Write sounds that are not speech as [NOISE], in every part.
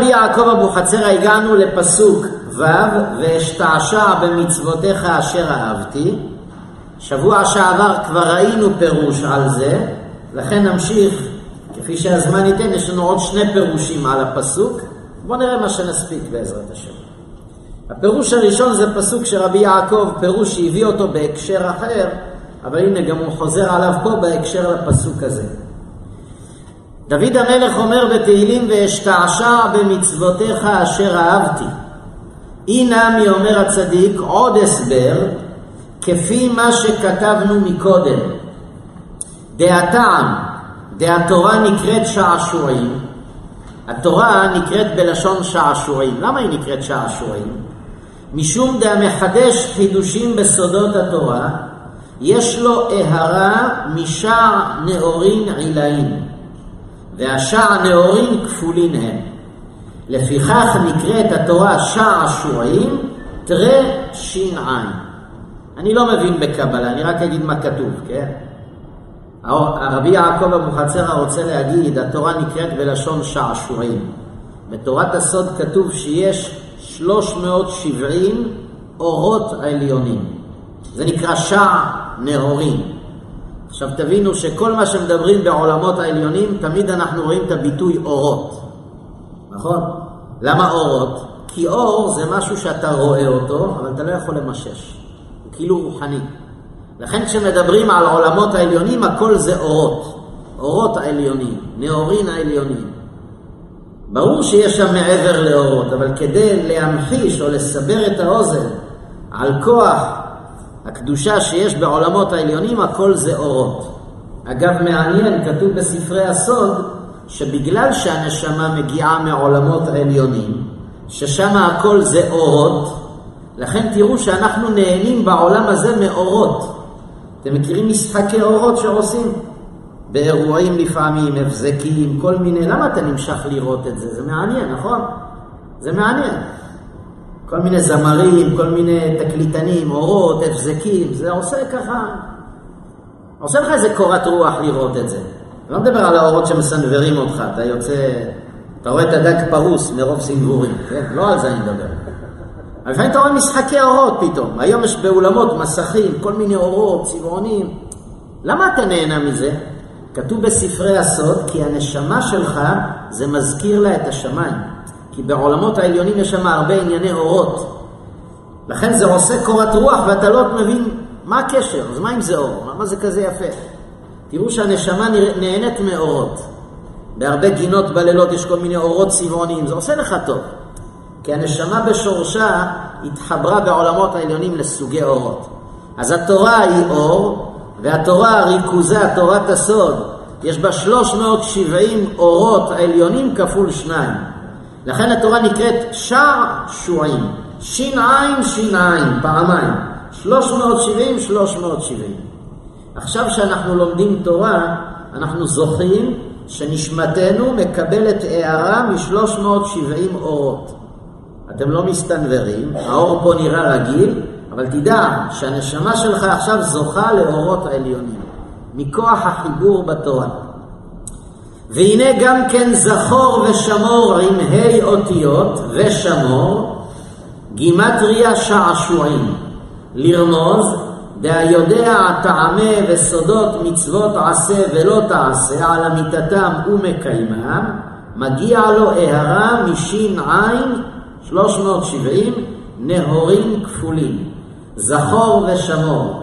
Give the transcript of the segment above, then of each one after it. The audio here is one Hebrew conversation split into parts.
רבי יעקב אבוחצירא הגענו לפסוק ו' ואשתעשע במצוותיך אשר אהבתי. שבוע שעבר כבר ראינו פירוש על זה, לכן נמשיך, כפי שהזמן ייתן, יש לנו עוד שני פירושים על הפסוק. בואו נראה מה שנספיק בעזרת השם. הפירוש הראשון זה פסוק שרבי יעקב, פירוש שהביא אותו בהקשר אחר, אבל הנה גם הוא חוזר עליו פה בהקשר לפסוק הזה. דוד המלך אומר בתהילים ואשתעשע במצוותיך אשר אהבתי. אי נמי אומר הצדיק עוד הסבר כפי מה שכתבנו מקודם. דהטעם, דהתורה נקראת שעשועים, התורה נקראת בלשון שעשועים. למה היא נקראת שעשועים? משום דהמחדש חידושים בסודות התורה, יש לו אהרה משער נאורין עילאין, והשער נאורין כפולין הם. לפיכך נקראת התורה שעשועים תרי ש"ע. אני לא מבין בקבלה, אני רק אגיד מה כתוב, כן? הרבי יעקב אבוחצירא רוצה להגיד, התורה נקראת בלשון שעשועים. בתורת הסוד כתוב שיש 370 אורות עליונים. זה נקרא שער נהורים. עכשיו תבינו שכל מה שמדברים בעולמות העליונים, תמיד אנחנו רואים את הביטוי אורות. נכון? למה אורות? כי אור זה משהו שאתה רואה אותו, אבל אתה לא יכול למשש. הוא כאילו רוחני. לכן כשמדברים על העולמות העליונים, הכל זה אורות. אורות העליונים, נאורין העליונים. ברור שיש שם מעבר לאורות, אבל כדי להמחיש או לסבר את האוזן על כוח הקדושה שיש בעולמות העליונים, הכל זה אורות. אגב, מעניין, כתוב בספרי הסוד, שבגלל שהנשמה מגיעה מעולמות העליונים, ששם הכל זה אורות, לכן תראו שאנחנו נהנים בעולם הזה מאורות. אתם מכירים משחקי אורות שעושים? באירועים לפעמים, הבזקים, כל מיני, למה אתה נמשך לראות את זה? זה מעניין, נכון? זה מעניין. כל מיני זמרים, כל מיני תקליטנים, אורות, הבזקים, זה עושה ככה, עושה לך איזה קורת רוח לראות את זה. אני לא מדבר על האורות שמסנוורים אותך, אתה יוצא, אתה רואה את הדג פרוס מרוב סנוורים, כן? לא על זה אני מדבר. לפעמים אתה רואה משחקי אורות פתאום. היום יש באולמות מסכים, כל מיני אורות, צבעונים. למה אתה נהנה מזה? כתוב בספרי הסוד, כי הנשמה שלך, זה מזכיר לה את השמיים. כי בעולמות העליונים יש שם הרבה ענייני אורות. לכן זה עושה קורת רוח ואתה לא מבין מה הקשר, אז מה אם זה אור? למה זה כזה יפה? תראו שהנשמה נהנית מאורות. בהרבה גינות בלילות יש כל מיני אורות צבעוניים, זה עושה לך טוב. כי הנשמה בשורשה התחברה בעולמות העליונים לסוגי אורות. אז התורה היא אור, והתורה ריכוזה, תורת הסוד, יש בה 370 אורות עליונים כפול שניים. לכן התורה נקראת שער שועין. ש"ע ש"ע, פעמיים. 370, 370. עכשיו שאנחנו לומדים תורה, אנחנו זוכים שנשמתנו מקבלת הערה מ-370 אורות. אתם לא מסתנוורים, האור פה נראה רגיל, אבל תדע שהנשמה שלך עכשיו זוכה לאורות העליונים, מכוח החיבור בתורה. והנה גם כן זכור ושמור עם ה' אותיות ושמור, גימטריה שעשועים, לרמוז, דהיודע טעמי וסודות מצוות עשה ולא תעשה על אמיתתם ומקיימם, מגיע לו הערה מש"ע 370 נהורים כפולים, זכור ושמור.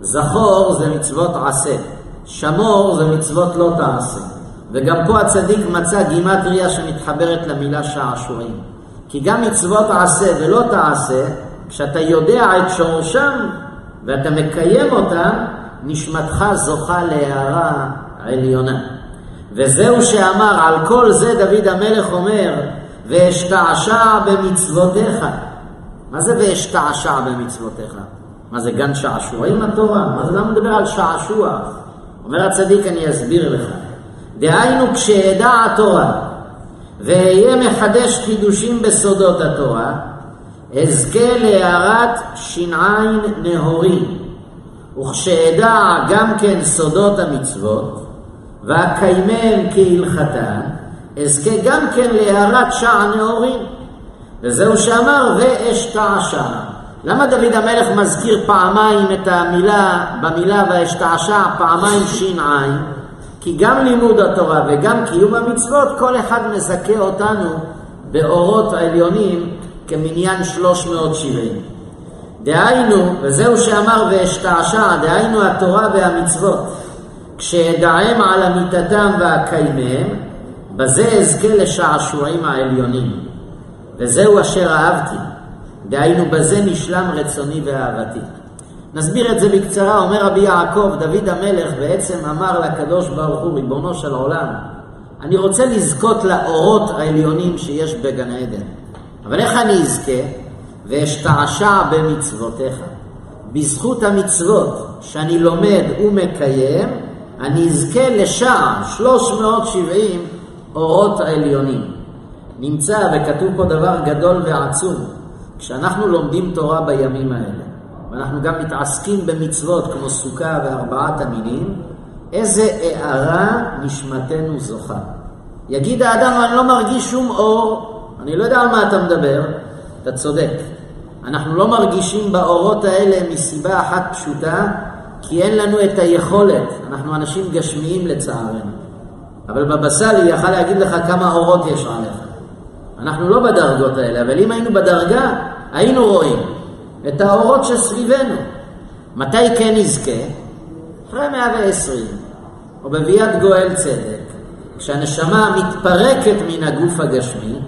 זכור זה מצוות עשה, שמור זה מצוות לא תעשה. וגם פה הצדיק מצא גימטריה שמתחברת למילה שעשועים. כי גם מצוות עשה ולא תעשה, כשאתה יודע את שורשם ואתה מקיים אותם, נשמתך זוכה להערה עליונה. וזהו שאמר, על כל זה דוד המלך אומר, ואשתעשע במצוותיך. מה זה ואשתעשע במצוותיך? מה זה גן שעשועים התורה? מה זה למה מדבר על שעשוע? אומר הצדיק, אני אסביר לך. דהיינו כשאדע התורה ואהיה מחדש חידושים בסודות התורה, אזכה להארת ש"ע נהורים, וכשאדע גם כן סודות המצוות, ואקיימם כהלכתן, אזכה גם כן להארת שער נאורים. וזהו שאמר ואשתעשע. למה דוד המלך מזכיר פעמיים את המילה, במילה ואשתעשע פעמיים ש"ע? כי גם לימוד התורה וגם קיום המצוות, כל אחד מזכה אותנו באורות העליונים כמניין 370. דהיינו, וזהו שאמר ואשתעשע, דהיינו התורה והמצוות, כשאדעם על אמיתתם ואקיימם, בזה אזכה לשעשועים העליונים. וזהו אשר אהבתי, דהיינו בזה נשלם רצוני ואהבתי. נסביר את זה בקצרה, אומר רבי יעקב, דוד המלך בעצם אמר לקדוש ברוך הוא, ריבונו של עולם, אני רוצה לזכות לאורות העליונים שיש בגן עדן. אבל איך אני אזכה? ואשתעשע במצוותיך. בזכות המצוות שאני לומד ומקיים, אני אזכה לשעה 370 אורות העליונים. נמצא וכתוב פה דבר גדול ועצום, כשאנחנו לומדים תורה בימים האלה, ואנחנו גם מתעסקים במצוות כמו סוכה וארבעת המינים, איזה הארה נשמתנו זוכה. יגיד האדם, אני לא מרגיש שום אור, אני לא יודע על מה אתה מדבר, אתה צודק. אנחנו לא מרגישים באורות האלה מסיבה אחת פשוטה, כי אין לנו את היכולת, אנחנו אנשים גשמיים לצערנו. אבל בבא סאלי יכל להגיד לך כמה אורות יש עליך. אנחנו לא בדרגות האלה, אבל אם היינו בדרגה, היינו רואים את האורות שסביבנו. מתי כן נזכה? אחרי 120, או בביאת גואל צדק, כשהנשמה מתפרקת מן הגוף הגשמי,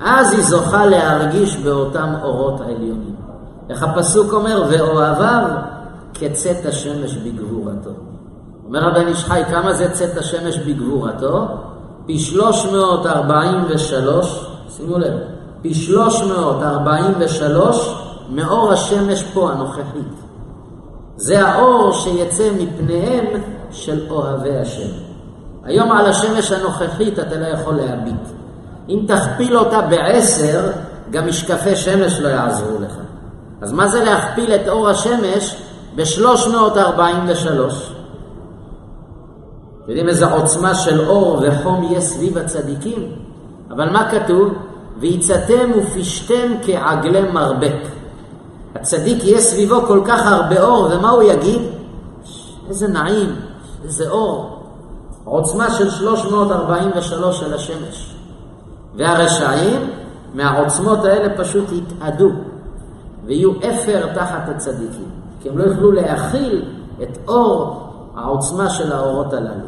אז היא זוכה להרגיש באותם אורות העליונים. איך הפסוק אומר, ואוהביו כצאת השמש בגבורתו. אומר הבן איש חי, כמה זה צאת השמש בגבורתו? פי 343, שימו לב, פי 343 מאור השמש פה הנוכחית. זה האור שיצא מפניהם של אוהבי השם. היום על השמש הנוכחית אתה לא יכול להביט. אם תכפיל אותה בעשר, גם משקפי שמש לא יעזרו לך. אז מה זה להכפיל את אור השמש ב-343? יודעים איזה עוצמה של אור וחום יש סביב הצדיקים? אבל מה כתוב? ויצאתם ופשתם כעגלי מרבק. הצדיק יהיה סביבו כל כך הרבה אור, ומה הוא יגיד? איזה נעים, איזה אור. עוצמה של 343 של השמש. והרשעים מהעוצמות האלה פשוט יתאדו ויהיו אפר תחת הצדיקים, כי הם לא יוכלו להכיל את אור העוצמה של האורות הללו.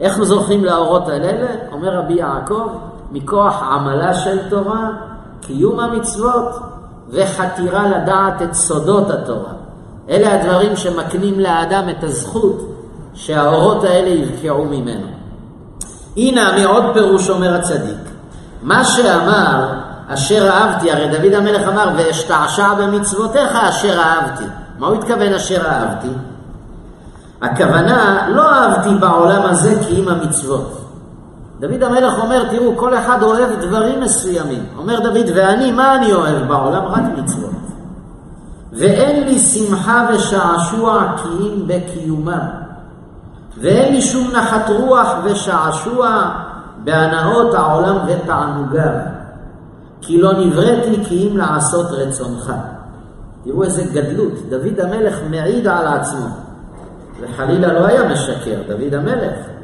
איך זוכים לאורות האלה? אומר רבי יעקב, מכוח עמלה של תורה, קיום המצוות וחתירה לדעת את סודות התורה. אלה הדברים שמקנים לאדם את הזכות שהאורות האלה יבקעו ממנו. הנה מעוד פירוש אומר הצדיק, מה שאמר אשר אהבתי, הרי דוד המלך אמר ואשתעשע במצוותיך אשר אהבתי. מה הוא התכוון אשר אהבתי? הכוונה, לא אהבתי בעולם הזה כי אם המצוות. דוד המלך אומר, תראו, כל אחד אוהב דברים מסוימים. אומר דוד, ואני, מה אני אוהב בעולם? רק מצוות. ואין לי שמחה ושעשוע כי אם בקיומם. ואין לי שום נחת רוח ושעשוע בהנאות העולם ותענוגיו. כי לא נבראתי כי אם לעשות רצונך. תראו איזה גדלות, דוד המלך מעיד על עצמו. וחלילה לא היה משקר, דוד המלך.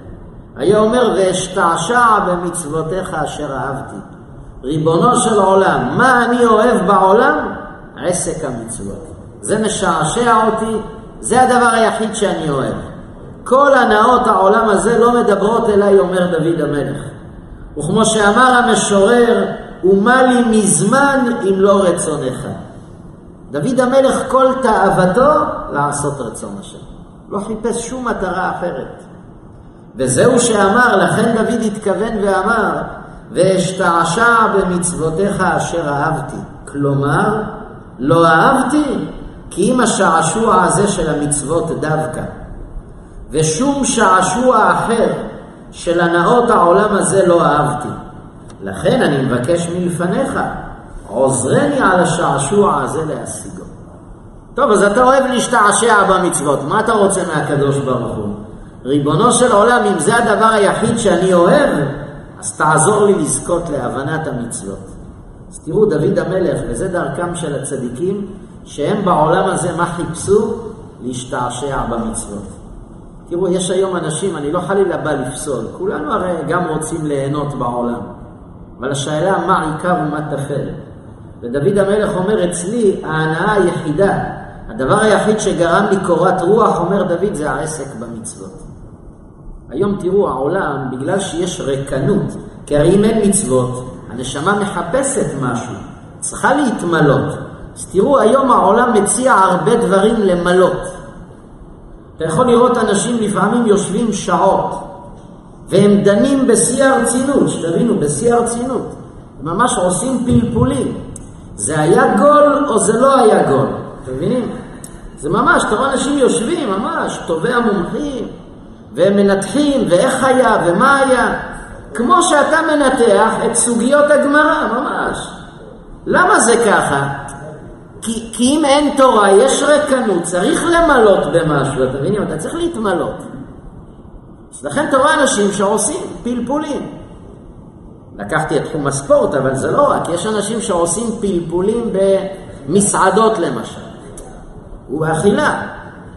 היה אומר, ואשתעשע במצוותיך אשר אהבתי. ריבונו של עולם, מה אני אוהב בעולם? עסק המצוות. זה משעשע אותי, זה הדבר היחיד שאני אוהב. כל הנאות העולם הזה לא מדברות אליי, אומר דוד המלך. וכמו שאמר המשורר, ומה לי מזמן אם לא רצונך. דוד המלך כל תאוותו לעשות רצון השם. לא חיפש שום מטרה אחרת. וזהו שאמר, לכן דוד התכוון ואמר, ואשתעשע במצוותיך אשר אהבתי. כלומר, לא אהבתי, כי אם השעשוע הזה של המצוות דווקא, ושום שעשוע אחר של הנאות העולם הזה לא אהבתי. לכן אני מבקש מלפניך, עוזרני על השעשוע הזה להשיגו. טוב, אז אתה אוהב להשתעשע במצוות, מה אתה רוצה מהקדוש ברוך הוא? ריבונו של עולם, אם זה הדבר היחיד שאני אוהב, אז תעזור לי לזכות להבנת המצוות. אז תראו, דוד המלך, וזה דרכם של הצדיקים, שהם בעולם הזה, מה חיפשו? להשתעשע במצוות. תראו, יש היום אנשים, אני לא חלילה בא לפסול, כולנו הרי גם רוצים ליהנות בעולם, אבל השאלה מה עיקר ומה טפל. ודוד המלך אומר, אצלי ההנאה היחידה, הדבר היחיד שגרם לי קורת רוח, אומר דוד, זה העסק במצוות. היום תראו, העולם, בגלל שיש ריקנות, כי הרי אם אין מצוות, הנשמה מחפשת משהו, צריכה להתמלות. אז תראו, היום העולם מציע הרבה דברים למלות. אתה יכול לראות אנשים לפעמים יושבים שעות, והם דנים בשיא הרצינות, שתבינו, בשיא הרצינות. ממש עושים פלפולים. זה היה גול או זה לא היה גול? אתם מבינים? זה ממש, אתה רואה אנשים יושבים, ממש, טובי המומחים, והם מנתחים, ואיך היה, ומה היה. כמו שאתה מנתח את סוגיות הגמרא, ממש. למה זה ככה? כי, כי אם אין תורה, יש רקנות, צריך למלות במשהו, אתם מבינים? אתה צריך להתמלות. אז לכן אתה רואה אנשים שעושים פלפולים. לקחתי את תחום הספורט, אבל זה לא רק, יש אנשים שעושים פלפולים במסעדות למשל, ובאכילה.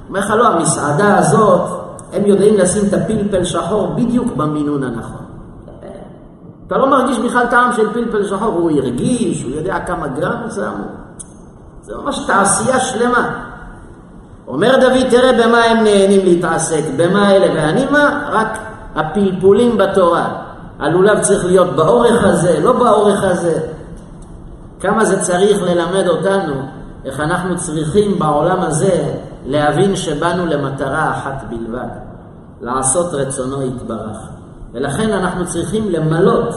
אומר לך, לא, המסעדה הזאת, הם יודעים לשים את הפלפל שחור בדיוק במינון הנכון. אתה לא מרגיש בכלל טעם של פלפל שחור, הוא הרגיש, הוא יודע כמה גרם שמו. זה ממש תעשייה שלמה. אומר דוד, תראה במה הם נהנים להתעסק, במה אלה, ואני מה? רק הפלפולים בתורה. הלולב צריך להיות באורך הזה, לא באורך הזה. כמה זה צריך ללמד אותנו, איך אנחנו צריכים בעולם הזה להבין שבאנו למטרה אחת בלבד, לעשות רצונו יתברך. ולכן אנחנו צריכים למלות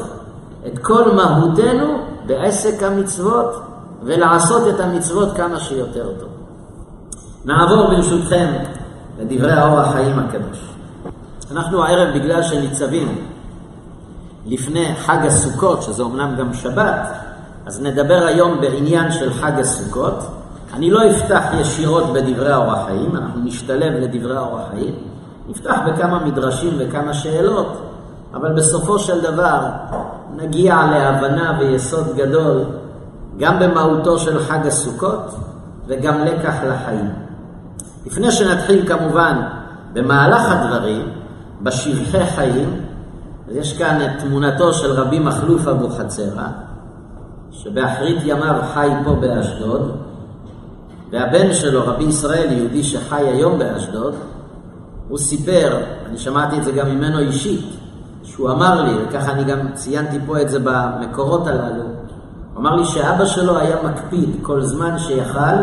את כל מהותנו בעסק המצוות ולעשות את המצוות כמה שיותר טוב. נעבור ברשותכם לדברי האור החיים הקדוש. אנחנו הערב, בגלל שניצבים לפני חג הסוכות, שזה אומנם גם שבת, אז נדבר היום בעניין של חג הסוכות. אני לא אפתח ישירות בדברי האור החיים, אנחנו נשתלב לדברי האור החיים. נפתח בכמה מדרשים וכמה שאלות, אבל בסופו של דבר נגיע להבנה ויסוד גדול גם במהותו של חג הסוכות וגם לקח לחיים. לפני שנתחיל כמובן במהלך הדברים, בשבחי חיים, אז יש כאן את תמונתו של רבי מכלוף אבוחצירא, שבאחרית ימיו חי פה באשדוד, והבן שלו, רבי ישראל, יהודי שחי היום באשדוד, הוא סיפר, אני שמעתי את זה גם ממנו אישית, שהוא אמר לי, וככה אני גם ציינתי פה את זה במקורות הללו, הוא אמר לי שאבא שלו היה מקפיד כל זמן שיכל,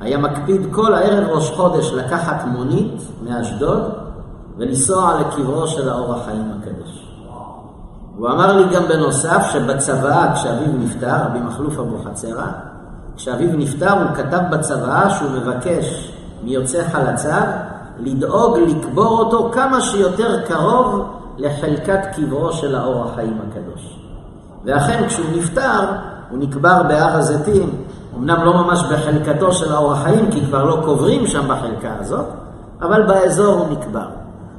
היה מקפיד כל הערב ראש חודש לקחת מונית מאשדוד ולנסוע לקברו של האור החיים הקדוש. הוא אמר לי גם בנוסף שבצוואה, כשאביו נפטר, רבי מכלוף אבוחצירא, כשאביו נפטר הוא כתב בצוואה שהוא מבקש מיוצא חלציו לדאוג לקבור אותו כמה שיותר קרוב לחלקת קברו של האור החיים הקדוש. ואכן כשהוא נפטר, הוא נקבר בהר הזיתים, אמנם לא ממש בחלקתו של האור החיים, כי כבר לא קוברים שם בחלקה הזאת, אבל באזור הוא נקבר.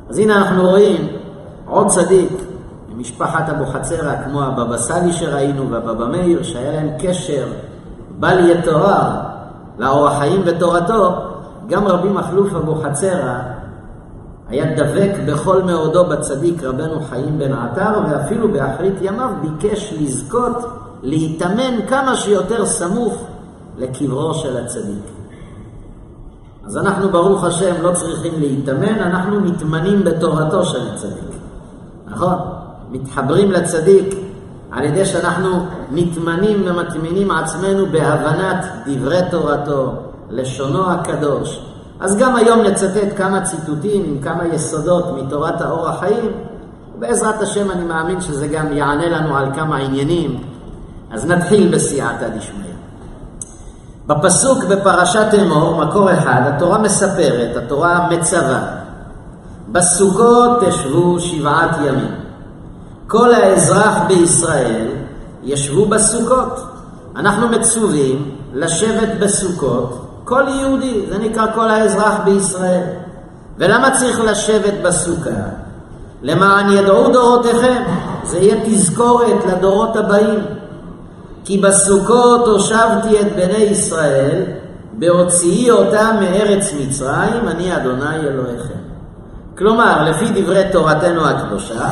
אז הנה אנחנו רואים עוד צדיק ממשפחת אבוחצירא, כמו הבבא סאלי שראינו והבבא מאיר, שהיה להם קשר בל יתואר לאור החיים ותורתו, גם רבי מכלוף אבוחצירא היה דבק בכל מאודו בצדיק רבנו חיים בן עטר, ואפילו באחרית ימיו ביקש לזכות להתאמן כמה שיותר סמוך לקברו של הצדיק. אז אנחנו, ברוך השם, לא צריכים להתאמן, אנחנו מתמנים בתורתו של הצדיק. נכון? מתחברים לצדיק על ידי שאנחנו מתמנים ומטמינים עצמנו בהבנת דברי תורתו, לשונו הקדוש. אז גם היום נצטט כמה ציטוטים עם כמה יסודות מתורת האור החיים, ובעזרת השם אני מאמין שזה גם יענה לנו על כמה עניינים. אז נתחיל בסייעתא דשמיא. בפסוק בפרשת אמור, מקור אחד, התורה מספרת, התורה מצווה, בסוכות תשבו שבעת ימים. כל האזרח בישראל ישבו בסוכות. אנחנו מצווים לשבת בסוכות, כל יהודי, זה נקרא כל האזרח בישראל. ולמה צריך לשבת בסוכה? למען ידעו דורותיכם זה יהיה תזכורת לדורות הבאים. כי בסוכות הושבתי את בני ישראל, בהוציאי אותם מארץ מצרים, אני אדוני אלוהיכם. כלומר, לפי דברי תורתנו הקדושה,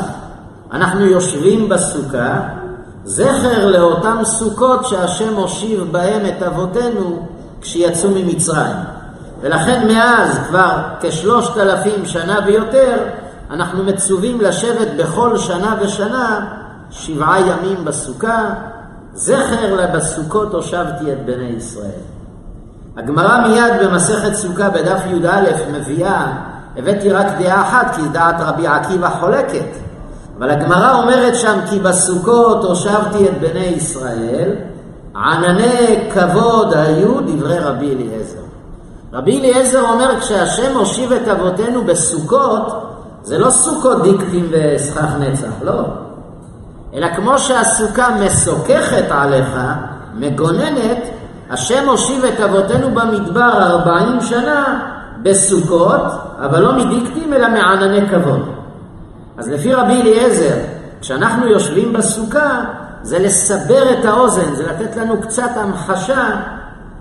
אנחנו יושבים בסוכה, זכר לאותם סוכות שהשם הושיב בהם את אבותינו כשיצאו ממצרים. ולכן מאז כבר כשלושת אלפים שנה ויותר, אנחנו מצווים לשבת בכל שנה ושנה שבעה ימים בסוכה, זכר לבסוכות הושבתי את בני ישראל. הגמרא מיד במסכת סוכה בדף י"א מביאה, הבאתי רק דעה אחת כי דעת רבי עקיבא חולקת, אבל הגמרא אומרת שם כי בסוכות הושבתי את בני ישראל, ענני כבוד היו דברי רבי אליעזר. רבי אליעזר אומר כשהשם הושיב את אבותינו בסוכות, זה לא סוכות דיקטים וסכך נצח, לא. אלא כמו שהסוכה מסוככת עליך, מגוננת, השם הושיב את אבותינו במדבר ארבעים שנה בסוכות, אבל לא מדיקטים אלא מענני כבוד. אז לפי רבי אליעזר, כשאנחנו יושבים בסוכה, זה לסבר את האוזן, זה לתת לנו קצת המחשה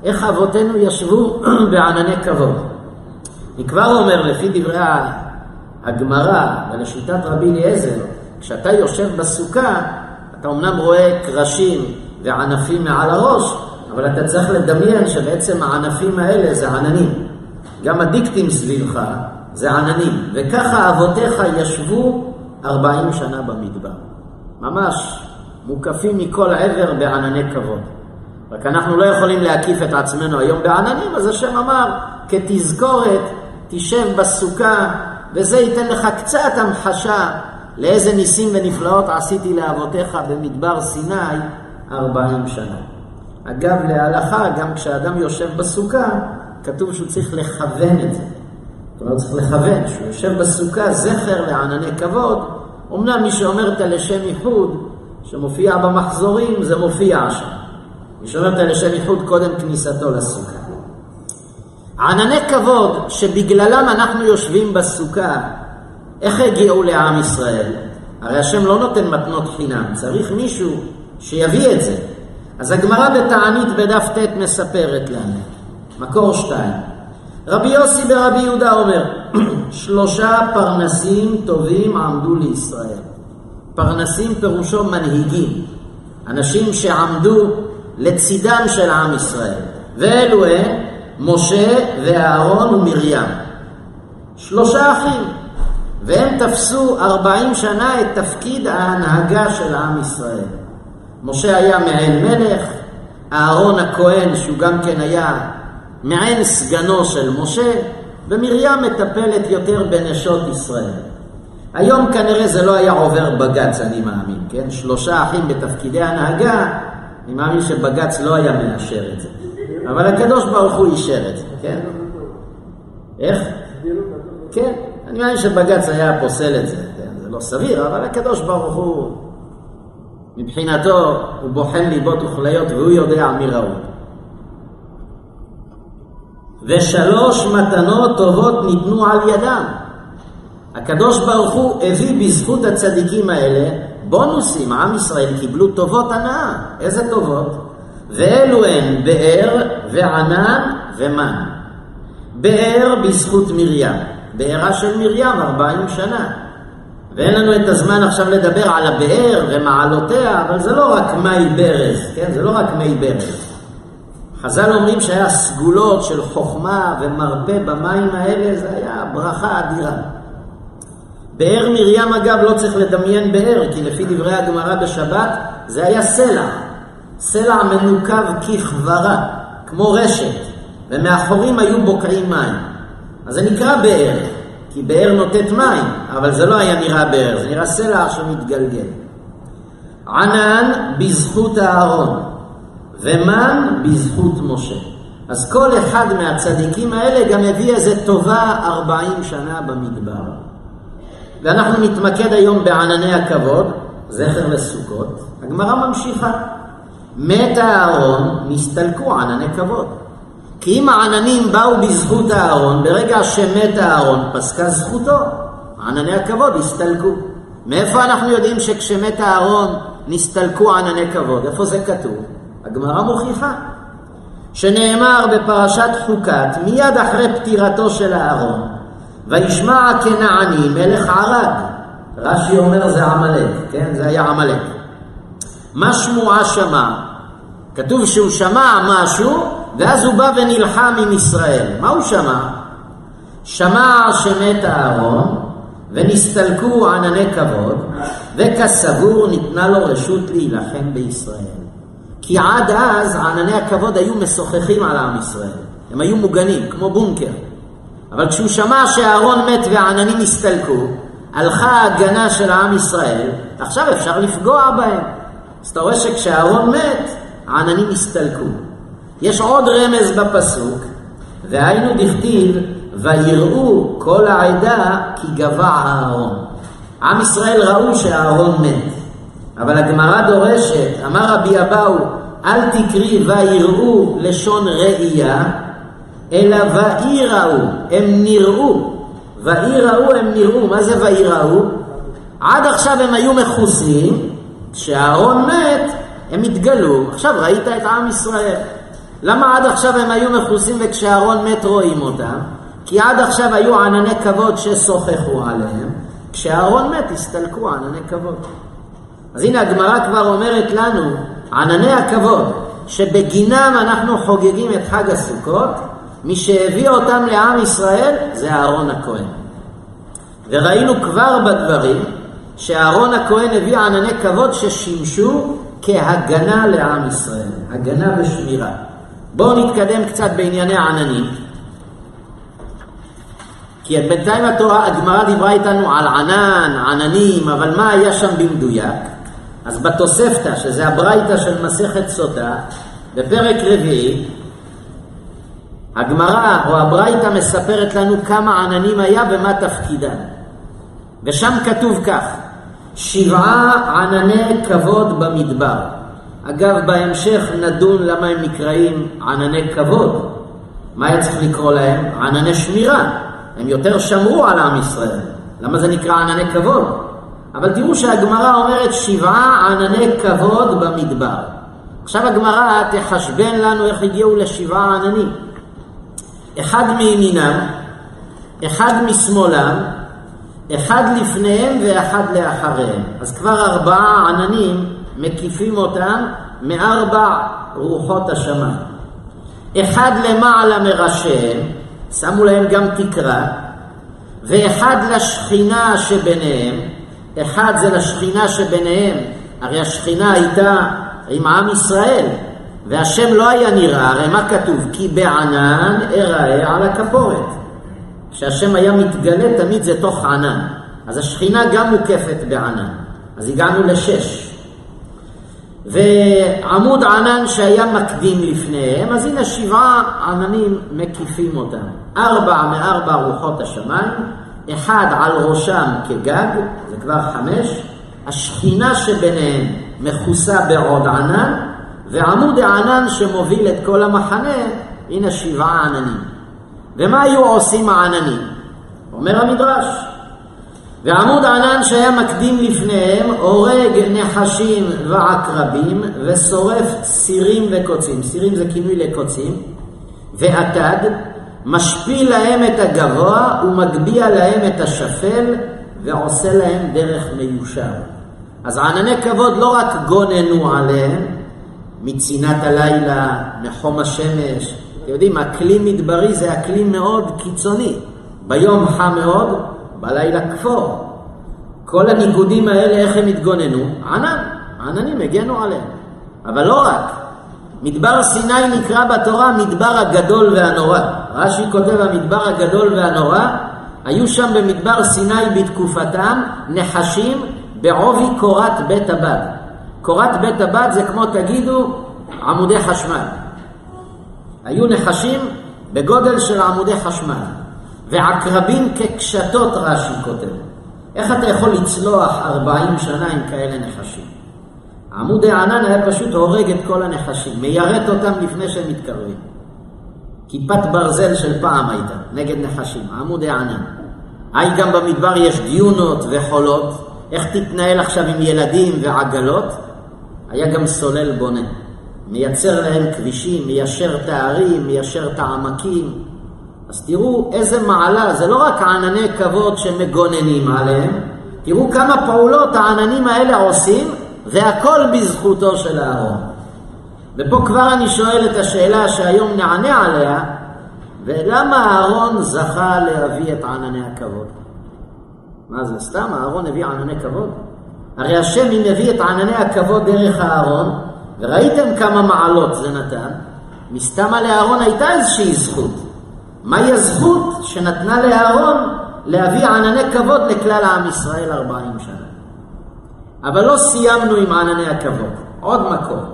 איך אבותינו ישבו [CLEARS THROAT] בענני כבוד. אני כבר אומר, לפי דברי הגמרא ולשיטת רבי אליעזר, כשאתה יושב בסוכה, אתה אמנם רואה קרשים וענפים מעל הראש, אבל אתה צריך לדמיין שבעצם הענפים האלה זה עננים. גם הדיקטים סביבך זה עננים, וככה אבותיך ישבו ארבעים שנה במדבר. ממש מוקפים מכל עבר בענני כבוד. רק אנחנו לא יכולים להקיף את עצמנו היום בעננים, אז השם אמר, כתזכורת, תשב בסוכה, וזה ייתן לך קצת המחשה לאיזה ניסים ונפלאות עשיתי לאבותיך במדבר סיני ארבעים שנה. אגב, להלכה, גם כשאדם יושב בסוכה, כתוב שהוא צריך לכוון את זה. זאת אומרת, צריך לכוון, שהוא יושב בסוכה, זכר לענני כבוד. אמנם מי שאומר את הלשם ייחוד, שמופיע במחזורים, זה מופיע שם. מי שאומר את הלשם ייחוד קודם כניסתו לסוכה. ענני כבוד שבגללם אנחנו יושבים בסוכה, איך הגיעו לעם ישראל? הרי השם לא נותן מתנות חינם, צריך מישהו שיביא את זה. אז הגמרא בתענית בדף ט' מספרת לנו, מקור שתיים. רבי יוסי ברבי יהודה אומר, [CLEARS THROAT] שלושה פרנסים טובים עמדו לישראל. פרנסים פירושו מנהיגים, אנשים שעמדו לצידם של עם ישראל. ואלו הם משה ואהרון ומרים. שלושה אחים, והם תפסו ארבעים שנה את תפקיד ההנהגה של עם ישראל. משה היה מעין מלך, אהרון הכהן, שהוא גם כן היה מעין סגנו של משה, ומרים מטפלת יותר בנשות ישראל. היום כנראה זה לא היה עובר בג"ץ, אני מאמין, כן? שלושה אחים בתפקידי הנהגה, אני מאמין שבג"ץ לא היה מאשר את זה. אבל הקדוש ברוך הוא אישר את זה, כן? איך? כן, אני מאמין שבג"ץ היה פוסל את זה, כן? זה לא סביר, אבל הקדוש ברוך הוא, מבחינתו, הוא בוחן ליבות וכליות והוא יודע מי ראוי. ושלוש מתנות טובות ניתנו על ידם. הקדוש ברוך הוא הביא בזכות הצדיקים האלה בונוסים, עם ישראל קיבלו טובות הנאה. איזה טובות? ואלו הן באר וענן ומן. באר בזכות מרים, בארה של מרים ארבעים שנה. ואין לנו את הזמן עכשיו לדבר על הבאר ומעלותיה, אבל זה לא רק מי ברז, כן? זה לא רק מי ברז. חז"ל אומרים שהיה סגולות של חוכמה ומרפא במים האלה, זה היה ברכה אדירה. באר מרים אגב לא צריך לדמיין באר, כי לפי דברי הגמרא בשבת זה היה סלע. סלע מנוקב ככברה, כמו רשת, ומאחורים היו בוקעים מים. אז זה נקרא באר, כי באר נותנת מים, אבל זה לא היה נראה באר, זה נראה סלע שמתגלגל. ענן בזכות אהרון, ומן בזכות משה. אז כל אחד מהצדיקים האלה גם הביא איזה טובה ארבעים שנה במדבר. ואנחנו נתמקד היום בענני הכבוד, זכר לסוכות. הגמרא ממשיכה. מת אהרון, נסתלקו ענני כבוד. כי אם העננים באו בזכות אהרון, ברגע שמת אהרון פסקה זכותו, ענני הכבוד הסתלקו. מאיפה אנחנו יודעים שכשמת אהרון נסתלקו ענני כבוד? איפה זה כתוב? הגמרא מוכיחה. שנאמר בפרשת חוקת, מיד אחרי פטירתו של אהרון, וישמע כנעני מלך ערד. רש"י אומר זה עמלק, כן? זה היה עמלק. מה שמועה שמע? כתוב שהוא שמע משהו, ואז הוא בא ונלחם עם ישראל. מה הוא שמע? שמע שמת אהרון, ונסתלקו ענני כבוד, וכסבור ניתנה לו רשות להילחם בישראל. כי עד אז ענני הכבוד היו משוחחים על עם ישראל. הם היו מוגנים, כמו בונקר. אבל כשהוא שמע שאהרון מת והעננים הסתלקו, הלכה ההגנה של עם ישראל, עכשיו אפשר לפגוע בהם. אז אתה רואה שכשאהרון מת, העננים הסתלקו. יש עוד רמז בפסוק, והיינו דכתיב, ויראו כל העדה כי גבע אהרון. עם ישראל ראו שאהרון מת. אבל הגמרא דורשת, אמר רבי אבאו, אל תקרי ויראו לשון ראייה, אלא ויראו, הם נראו. ויראו הם נראו, מה זה ויראו? עד עכשיו הם היו מכוסים, כשאהרון מת, הם התגלו, עכשיו ראית את עם ישראל. למה עד עכשיו הם היו מכוסים וכשאהרון מת רואים אותם? כי עד עכשיו היו ענני כבוד ששוחחו עליהם, כשאהרון מת הסתלקו ענני כבוד. אז הנה הגמרא כבר אומרת לנו, ענני הכבוד, שבגינם אנחנו חוגגים את חג הסוכות, מי שהביא אותם לעם ישראל זה אהרון הכהן. וראינו כבר בדברים שאהרון הכהן הביא ענני כבוד ששימשו כהגנה לעם ישראל, הגנה ושמירה. בואו נתקדם קצת בענייני העננים. כי בינתיים התורה, הגמרא דיברה איתנו על ענן, עננים, אבל מה היה שם במדויק? אז בתוספתא, שזה הברייתא של מסכת סוטה, בפרק רביעי, הגמרא או הברייתא מספרת לנו כמה עננים היה ומה תפקידם. ושם כתוב כך, שבעה ענני כבוד במדבר. אגב, בהמשך נדון למה הם נקראים ענני כבוד. מה היה צריך לקרוא להם? ענני שמירה. הם יותר שמרו על עם ישראל. למה זה נקרא ענני כבוד? אבל תראו שהגמרא אומרת שבעה ענני כבוד במדבר. עכשיו הגמרא תחשבן לנו איך הגיעו לשבעה עננים. אחד מימינם, אחד משמאלם, אחד לפניהם ואחד לאחריהם. אז כבר ארבעה עננים מקיפים אותם מארבע רוחות השמיים. אחד למעלה מראשיהם, שמו להם גם תקרה, ואחד לשכינה שביניהם, אחד זה לשכינה שביניהם, הרי השכינה הייתה עם עם ישראל, והשם לא היה נראה, הרי מה כתוב? כי בענן אראה על הכפורת. כשהשם היה מתגלה תמיד זה תוך ענן. אז השכינה גם מוקפת בענן. אז הגענו לשש. ועמוד ענן שהיה מקדים לפניהם, אז הנה שבעה עננים מקיפים אותם. ארבע מארבע רוחות השמיים, אחד על ראשם כגג, זה כבר חמש, השכינה שביניהם מכוסה בעוד ענן, ועמוד הענן שמוביל את כל המחנה, הנה שבעה עננים. ומה היו עושים העננים? אומר המדרש, ועמוד ענן שהיה מקדים לפניהם, הורג נחשים ועקרבים, ושורף סירים וקוצים. סירים זה כינוי לקוצים. ועתד, משפיל להם את הגבוה ומגביה להם את השפל ועושה להם דרך מיושר. אז ענני כבוד לא רק גוננו עליהם מצינת הלילה, מחום השמש, אתם יודעים, אקלים מדברי זה אקלים מאוד קיצוני. ביום חם מאוד, בלילה כפור. כל הניגודים האלה, איך הם התגוננו? ענן, עננים הגנו עליהם. אבל לא רק, מדבר סיני נקרא בתורה מדבר הגדול והנורא. רש"י כותב המדבר הגדול והנורא, היו שם במדבר סיני בתקופתם נחשים בעובי קורת בית הבד. קורת בית הבד זה כמו תגידו עמודי חשמל. היו נחשים בגודל של עמודי חשמל, ועקרבים כקשתות רש"י כותב. איך אתה יכול לצלוח ארבעים שנה עם כאלה נחשים? עמוד הענן היה פשוט הורג את כל הנחשים, מיירט אותם לפני שהם מתקרבים. כיפת ברזל של פעם הייתה, נגד נחשים, עמוד הענן. היי גם במדבר יש דיונות וחולות, איך תתנהל עכשיו עם ילדים ועגלות? היה גם סולל בונה. מייצר להם כבישים, מיישר את הערים, מיישר את העמקים. אז תראו איזה מעלה, זה לא רק ענני כבוד שמגוננים עליהם, תראו כמה פעולות העננים האלה עושים, והכל בזכותו של אהרון. ופה כבר אני שואל את השאלה שהיום נענה עליה, ולמה אהרון זכה להביא את ענני הכבוד? מה זה, סתם אהרון הביא ענני כבוד? הרי השם אם הביא את ענני הכבוד דרך אהרון, וראיתם כמה מעלות זה נתן, מסתמה לאהרון הייתה איזושהי זכות. מהי הזכות שנתנה לאהרון להביא ענני כבוד לכלל עם ישראל ארבעים שנה? אבל לא סיימנו עם ענני הכבוד, עוד מקום.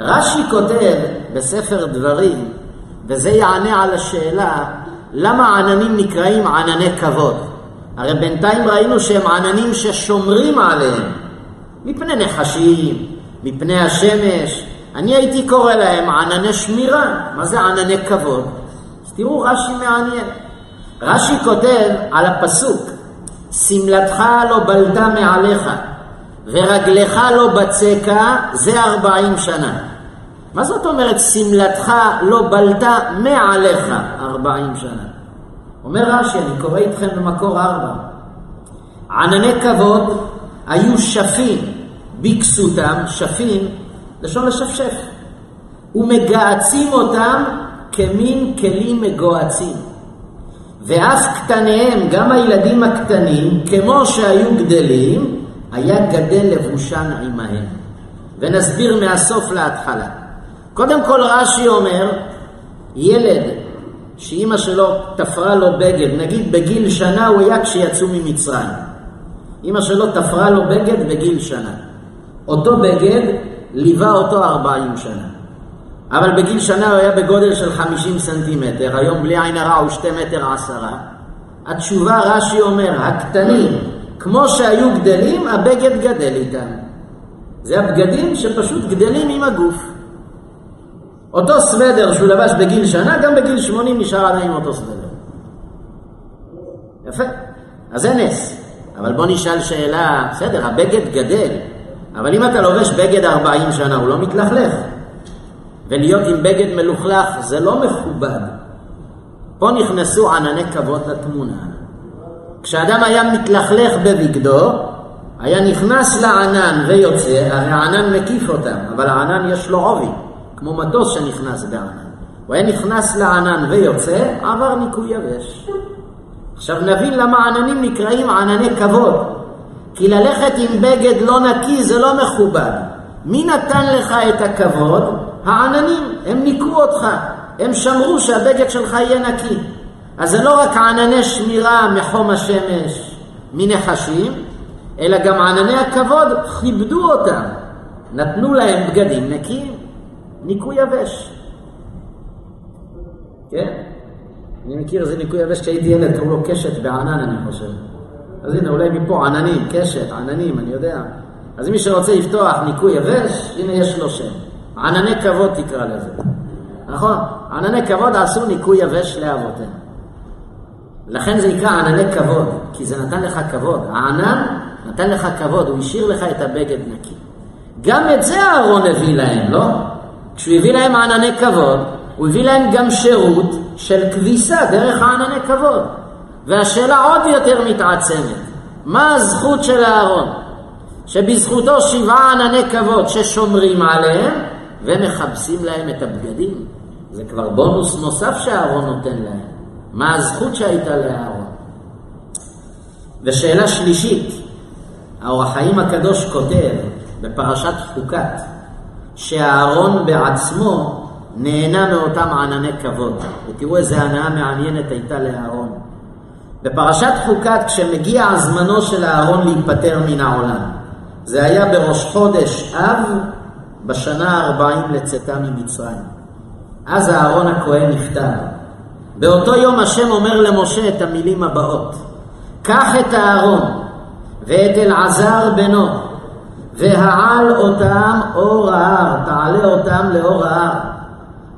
רש"י כותב בספר דברים, וזה יענה על השאלה למה עננים נקראים ענני כבוד. הרי בינתיים ראינו שהם עננים ששומרים עליהם מפני נחשים, מפני השמש. אני הייתי קורא להם ענני שמירה. מה זה ענני כבוד? אז תראו, רש"י מעניין. רש"י כותב על הפסוק, שמלתך לא בלטה מעליך ורגלך לא בצקה, זה ארבעים שנה. מה זאת אומרת שמלתך לא בלטה מעליך ארבעים שנה? אומר רש"י, אני קורא איתכם במקור ארבע. ענני כבוד היו שפים בכסותם, שפים, לשון לשפשף, ומגהצים אותם כמין כלים מגוהצים. ואף קטניהם, גם הילדים הקטנים, כמו שהיו גדלים, היה גדל לבושן עמהם. ונסביר מהסוף להתחלה. קודם כל רש"י אומר, ילד שאימא שלו תפרה לו בגד, נגיד בגיל שנה הוא היה כשיצאו ממצרים. אימא שלו תפרה לו בגד בגיל שנה. אותו בגד ליווה אותו ארבעים שנה. אבל בגיל שנה הוא היה בגודל של חמישים סנטימטר, היום בלי עין הרע הוא שתי מטר עשרה. התשובה רש"י אומר, הקטנים, כמו שהיו גדלים, הבגד גדל איתם. זה הבגדים שפשוט גדלים עם הגוף. אותו סוודר שהוא לבש בגיל שנה, גם בגיל 80 נשאר עדיין אותו סוודר. יפה. אז זה נס. אבל בוא נשאל שאלה, בסדר, הבגד גדל, אבל אם אתה לובש בגד 40 שנה, הוא לא מתלכלך. ולהיות עם בגד מלוכלך זה לא מכובד. פה נכנסו ענני כבוד לתמונה. כשאדם היה מתלכלך בבגדו, היה נכנס לענן ויוצא, הרי הענן מקיף אותם, אבל הענן יש לו עובי. כמו מטוס שנכנס בענן. הוא היה נכנס לענן ויוצא, עבר ניקוי יבש. עכשיו נבין למה עננים נקראים ענני כבוד. כי ללכת עם בגד לא נקי זה לא מכובד. מי נתן לך את הכבוד? העננים. הם ניקו אותך. הם שמרו שהבגד שלך יהיה נקי. אז זה לא רק ענני שמירה מחום השמש, מנחשים, אלא גם ענני הכבוד כיבדו אותם. נתנו להם בגדים נקיים. ניקוי יבש. כן? אני מכיר איזה ניקוי יבש כשהייתי ילד, קראו לו קשת בענן, אני חושב. אז הנה, אולי מפה עננים, קשת, עננים, אני יודע. אז מי שרוצה לפתוח ניקוי יבש, הנה יש לו שם. ענני כבוד תקרא לזה. נכון? ענני כבוד עשו ניקוי יבש לאבותינו. לכן זה נקרא ענני כבוד, כי זה נתן לך כבוד. הענן נתן לך כבוד, הוא השאיר לך את הבגד נקי. גם את זה אהרון הביא להם, לא? כשהוא הביא להם ענני כבוד, הוא הביא להם גם שירות של כביסה דרך הענני כבוד. והשאלה עוד יותר מתעצמת, מה הזכות של אהרון? שבזכותו שבעה ענני כבוד ששומרים עליהם ומכבסים להם את הבגדים. זה כבר בונוס נוסף שאהרון נותן להם. מה הזכות שהייתה לאהרון? ושאלה שלישית, האור החיים הקדוש כותב בפרשת חוקת, שאהרון בעצמו נהנה מאותם ענני כבוד. ותראו איזה הנאה מעניינת הייתה לאהרון. בפרשת חוקת, כשמגיע זמנו של אהרון להיפטר מן העולם, זה היה בראש חודש אב בשנה הארבעים לצאתה ממצרים. אז אהרון הכהן נפטר. באותו יום השם אומר למשה את המילים הבאות: קח את אהרון ואת אלעזר בנו והעל אותם אור ההר, תעלה אותם לאור ההר,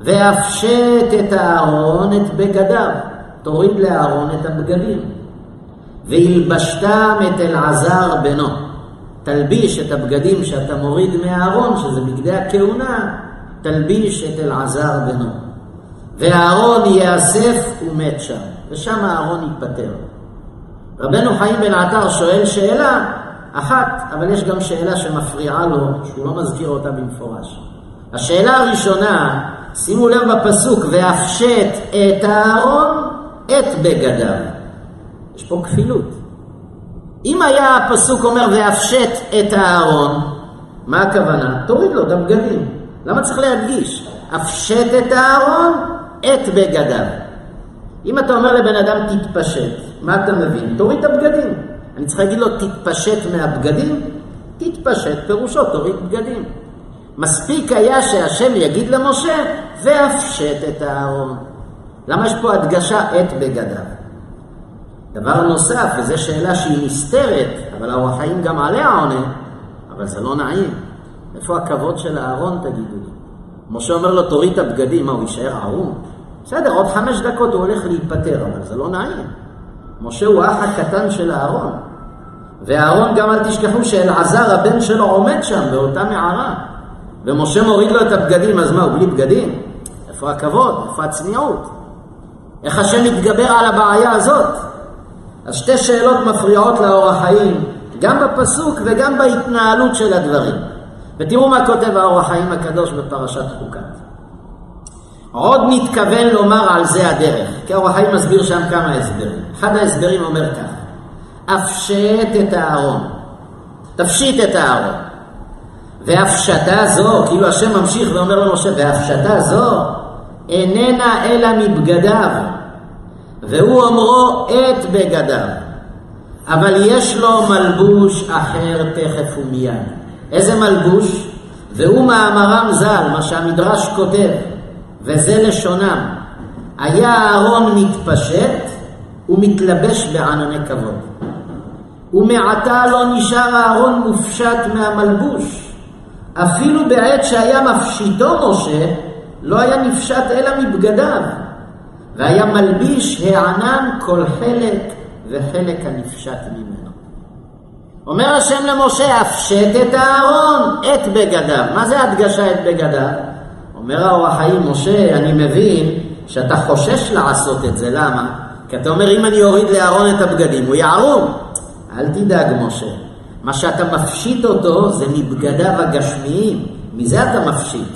והפשט את הארון את בגדיו, תוריד לארון את הבגדים. והלבשתם את אלעזר בנו. תלביש את הבגדים שאתה מוריד מהארון, שזה בגדי הכהונה, תלביש את אלעזר בנו. והארון ייאסף ומת שם, ושם הארון ייפטר. רבנו חיים בן עטר שואל שאלה אחת, אבל יש גם שאלה שמפריעה לו, שהוא לא מזכיר אותה במפורש. השאלה הראשונה, שימו לב בפסוק, והפשט את הארון את בגדיו. יש פה כפילות. אם היה הפסוק אומר והפשט את הארון, מה הכוונה? תוריד לו את הבגדים. למה צריך להדגיש? הפשט את הארון את בגדיו. אם אתה אומר לבן אדם תתפשט, מה אתה מבין? תוריד את הבגדים. אני צריך להגיד לו תתפשט מהבגדים? תתפשט, פירושו תוריד בגדים. מספיק היה שהשם יגיד למשה, והפשט את הארון. למה יש פה הדגשה את בגדיו? דבר נוסף, וזו שאלה שהיא נסתרת, אבל האור החיים גם עליה עונה, אבל זה לא נעים. איפה הכבוד של אהרון תגידו לי? משה אומר לו, תוריד את הבגדים, מה, הוא יישאר ערום? בסדר, עוד חמש דקות הוא הולך להיפטר, אבל זה לא נעים. משה הוא האח הקטן של אהרון. ואהרון, גם אל תשכחו שאלעזר, הבן שלו, עומד שם באותה מערה. ומשה מוריד לו את הבגדים, אז מה, הוא בלי בגדים? איפה הכבוד? איפה הצניעות? איך השם מתגבר על הבעיה הזאת? אז שתי שאלות מפריעות לאור החיים, גם בפסוק וגם בהתנהלות של הדברים. ותראו מה כותב האור החיים הקדוש בפרשת חוקת. עוד מתכוון לומר על זה הדרך, כי האור החיים מסביר שם כמה הסברים. אחד ההסברים אומר כך, הפשט את הארון, תפשיט את הארון. והפשטה זו, כאילו השם ממשיך ואומר למשה, והפשטה זו איננה אלא מבגדיו, והוא אומרו את בגדיו, אבל יש לו מלבוש אחר תכף ומיד. איזה מלבוש? והוא מאמרם ז"ל, מה שהמדרש כותב, וזה לשונם. היה אהרון מתפשט ומתלבש בענני כבוד. ומעתה לא נשאר אהרון מופשט מהמלבוש. אפילו בעת שהיה מפשיטו משה, לא היה נפשט אלא מבגדיו. והיה מלביש הענן כל חלק וחלק הנפשט ממנו. אומר השם למשה, הפשט את הארון, את בגדיו. מה זה הדגשה את בגדיו? אומר האור החיים, משה, אני מבין שאתה חושש לעשות את זה, למה? כי אתה אומר, אם אני אוריד לאהרון את הבגדים, הוא יערום. אל תדאג, משה. מה שאתה מפשיט אותו זה מבגדיו הגשמיים, מזה אתה מפשיט.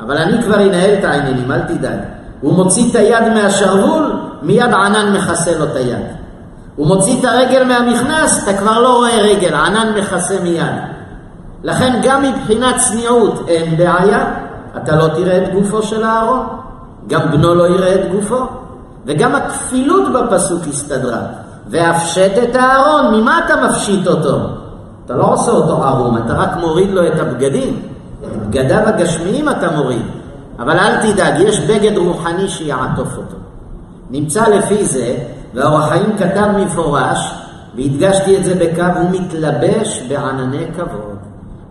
אבל אני כבר אנהל את העניינים, אל תדאג. הוא מוציא את היד מהשרוול, מיד ענן מכסה לו את היד. הוא מוציא את הרגל מהמכנס, אתה כבר לא רואה רגל, ענן מכסה מיד. לכן גם מבחינת צניעות אין בעיה, אתה לא תראה את גופו של אהרון, גם בנו לא יראה את גופו, וגם הכפילות בפסוק הסתדרה. והפשט את הארון, ממה אתה מפשיט אותו? אתה לא עושה אותו ערום, אתה רק מוריד לו את הבגדים. את בגדיו הגשמיים אתה מוריד. אבל אל תדאג, יש בגד רוחני שיעטוף אותו. נמצא לפי זה, והאור החיים כתב מפורש, והדגשתי את זה בקו, הוא מתלבש בענני כבוד.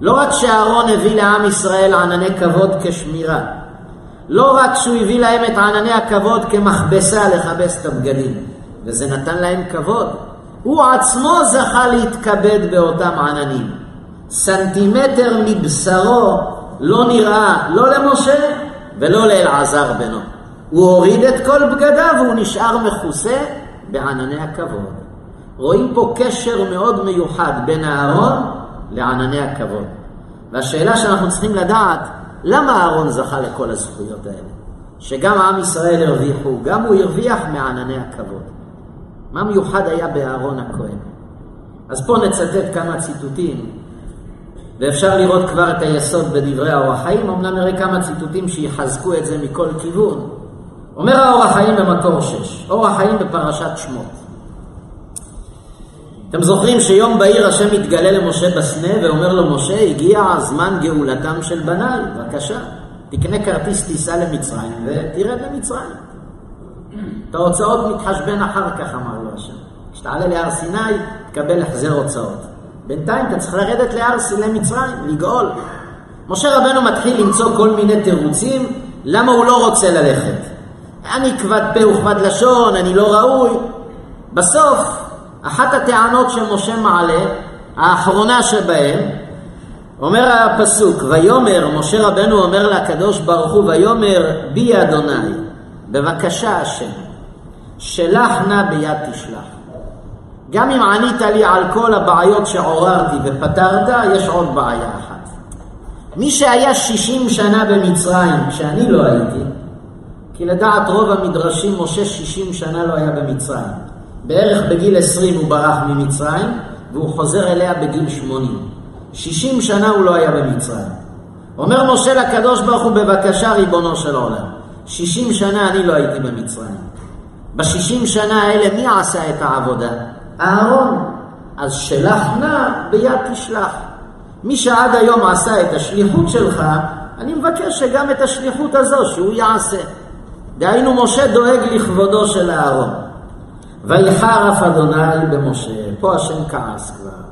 לא רק שאהרון הביא לעם ישראל ענני כבוד כשמירה, לא רק שהוא הביא להם את ענני הכבוד כמכבסה לכבס את הבגדים, וזה נתן להם כבוד, הוא עצמו זכה להתכבד באותם עננים. סנטימטר מבשרו לא נראה לא למשה ולא לאלעזר בנו. הוא הוריד את כל בגדיו והוא נשאר מכוסה בענני הכבוד. רואים פה קשר מאוד מיוחד בין אהרון לענני הכבוד. והשאלה שאנחנו צריכים לדעת, למה אהרון זכה לכל הזכויות האלה? שגם עם ישראל הרוויחו, גם הוא הרוויח מענני הכבוד. מה מיוחד היה באהרון הכהן? אז פה נצטט כמה ציטוטים, ואפשר לראות כבר את היסוד בדברי האור החיים, אמנם נראה כמה ציטוטים שיחזקו את זה מכל כיוון. אומר האור החיים במקור שש, אור החיים בפרשת שמות. אתם זוכרים שיום בהיר השם מתגלה למשה בסנה ואומר לו, משה, הגיע זמן גאולתם של בניי, בבקשה, תקנה כרטיס טיסה למצרים ותרד למצרים. את ההוצאות מתחשבן אחר כך, אמר לו השם. כשתעלה להר סיני, תקבל החזר הוצאות. בינתיים אתה צריך לרדת להר למצרים, לגאול. משה רבנו מתחיל למצוא כל מיני תירוצים למה הוא לא רוצה ללכת. אני כבד פה וכבד לשון, אני לא ראוי. בסוף אחת הטענות שמשה מעלה, האחרונה שבהם, אומר הפסוק, ויאמר, משה רבנו אומר לקדוש ברוך הוא, ויאמר בי אדוני, בבקשה השם, שלח נא ביד תשלח. גם אם ענית לי על כל הבעיות שעוררתי ופתרת, יש עוד בעיה אחת. מי שהיה 60 שנה במצרים, כשאני לא הייתי, כי לדעת רוב המדרשים, משה 60 שנה לא היה במצרים. בערך בגיל 20 הוא ברח ממצרים, והוא חוזר אליה בגיל 80. 60 שנה הוא לא היה במצרים. אומר משה לקדוש ברוך הוא, בבקשה ריבונו של עולם, 60 שנה אני לא הייתי במצרים. בשישים שנה האלה מי עשה את העבודה? אהרון. אז שלח נא ביד תשלח. מי שעד היום עשה את השליחות שלך, אני מבקש שגם את השליחות הזו שהוא יעשה. דהיינו משה דואג לכבודו של אהרון. ויחרף אדוני במשה, פה השם כעס כבר.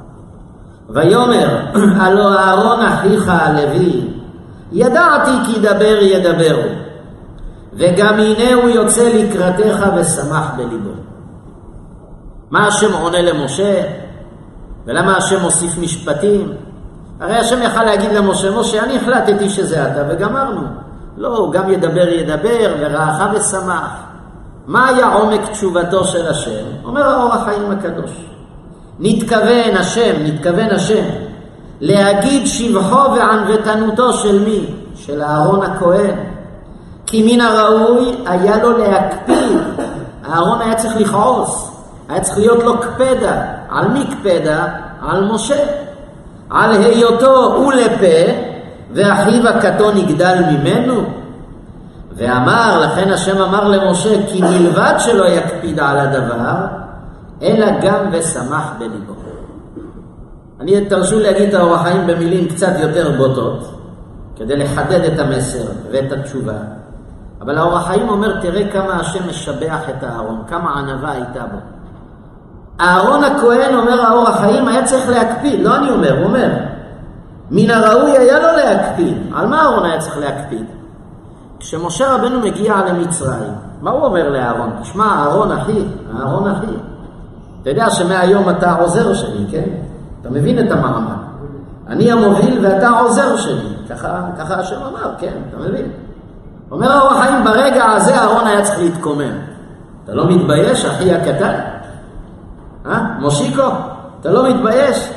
ויאמר, [CLEARS THROAT] הלא אהרון אחיך הלוי, ידעתי כי דבר ידברו, וגם הנה הוא יוצא לקראתך ושמח בליבו. מה השם עונה למשה? ולמה השם מוסיף משפטים? הרי השם יכל להגיד למשה, משה, אני החלטתי שזה אתה וגמרנו. לא, גם ידבר ידבר, ורעך ושמח. מה היה עומק תשובתו של השם? אומר האור החיים הקדוש. נתכוון השם, נתכוון השם, להגיד שבחו וענוותנותו של מי? של אהרון הכהן. כי מן הראוי היה לו להקפיד. אהרון היה צריך לכעוס, היה צריך להיות לו קפדה. על מי קפדה? על משה. על היותו הוא לפה, ואחיו הקטון יגדל ממנו. ואמר, לכן השם אמר למשה, כי מלבד שלא יקפיד על הדבר, אלא גם ושמח בליבו. אני תרשו להגיד את האורח חיים במילים קצת יותר בוטות, כדי לחדד את המסר ואת התשובה. אבל האורח חיים אומר, תראה כמה השם משבח את אהרון, כמה ענווה הייתה בו. אהרון הכהן, אומר האורח חיים, היה צריך להקפיד, לא אני אומר, הוא אומר. מן הראוי היה לו להקפיד. על מה אהרון היה צריך להקפיד? כשמשה רבנו מגיע למצרים, מה הוא אומר לאהרון? תשמע, אהרון אחי, אהרון אחי. אתה יודע שמהיום אתה עוזר שלי, כן? אתה מבין את המעמד. אני המוביל ואתה העוזר שלי. ככה, ככה השם אמר, כן, אתה מבין. אומר האור החיים, ברגע הזה אהרון היה צריך להתקומם. אתה לא מתבייש, אחי הקטן? אה? מושיקו, אתה לא מתבייש?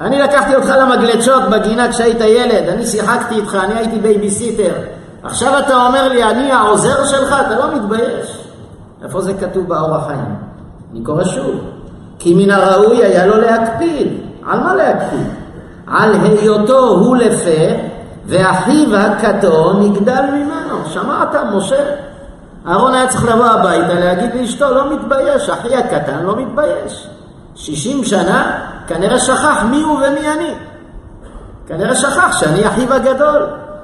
אני לקחתי אותך למגלשות בגינה כשהיית ילד, אני שיחקתי איתך, אני הייתי בייביסיטר. עכשיו אתה אומר לי, אני העוזר שלך? אתה לא מתבייש. איפה זה כתוב באור החיים? אני קורא שוב. כי מן הראוי היה לו להקפיד. על מה להקפיד? על היותו הוא לפה, ואחיו הקטון יגדל ממנו. שמעת, משה? אהרון היה צריך לבוא הביתה, להגיד לאשתו, לא מתבייש, אחי הקטן לא מתבייש. שישים שנה, כנראה שכח מי הוא ומי אני. כנראה שכח שאני אחיו הגדול.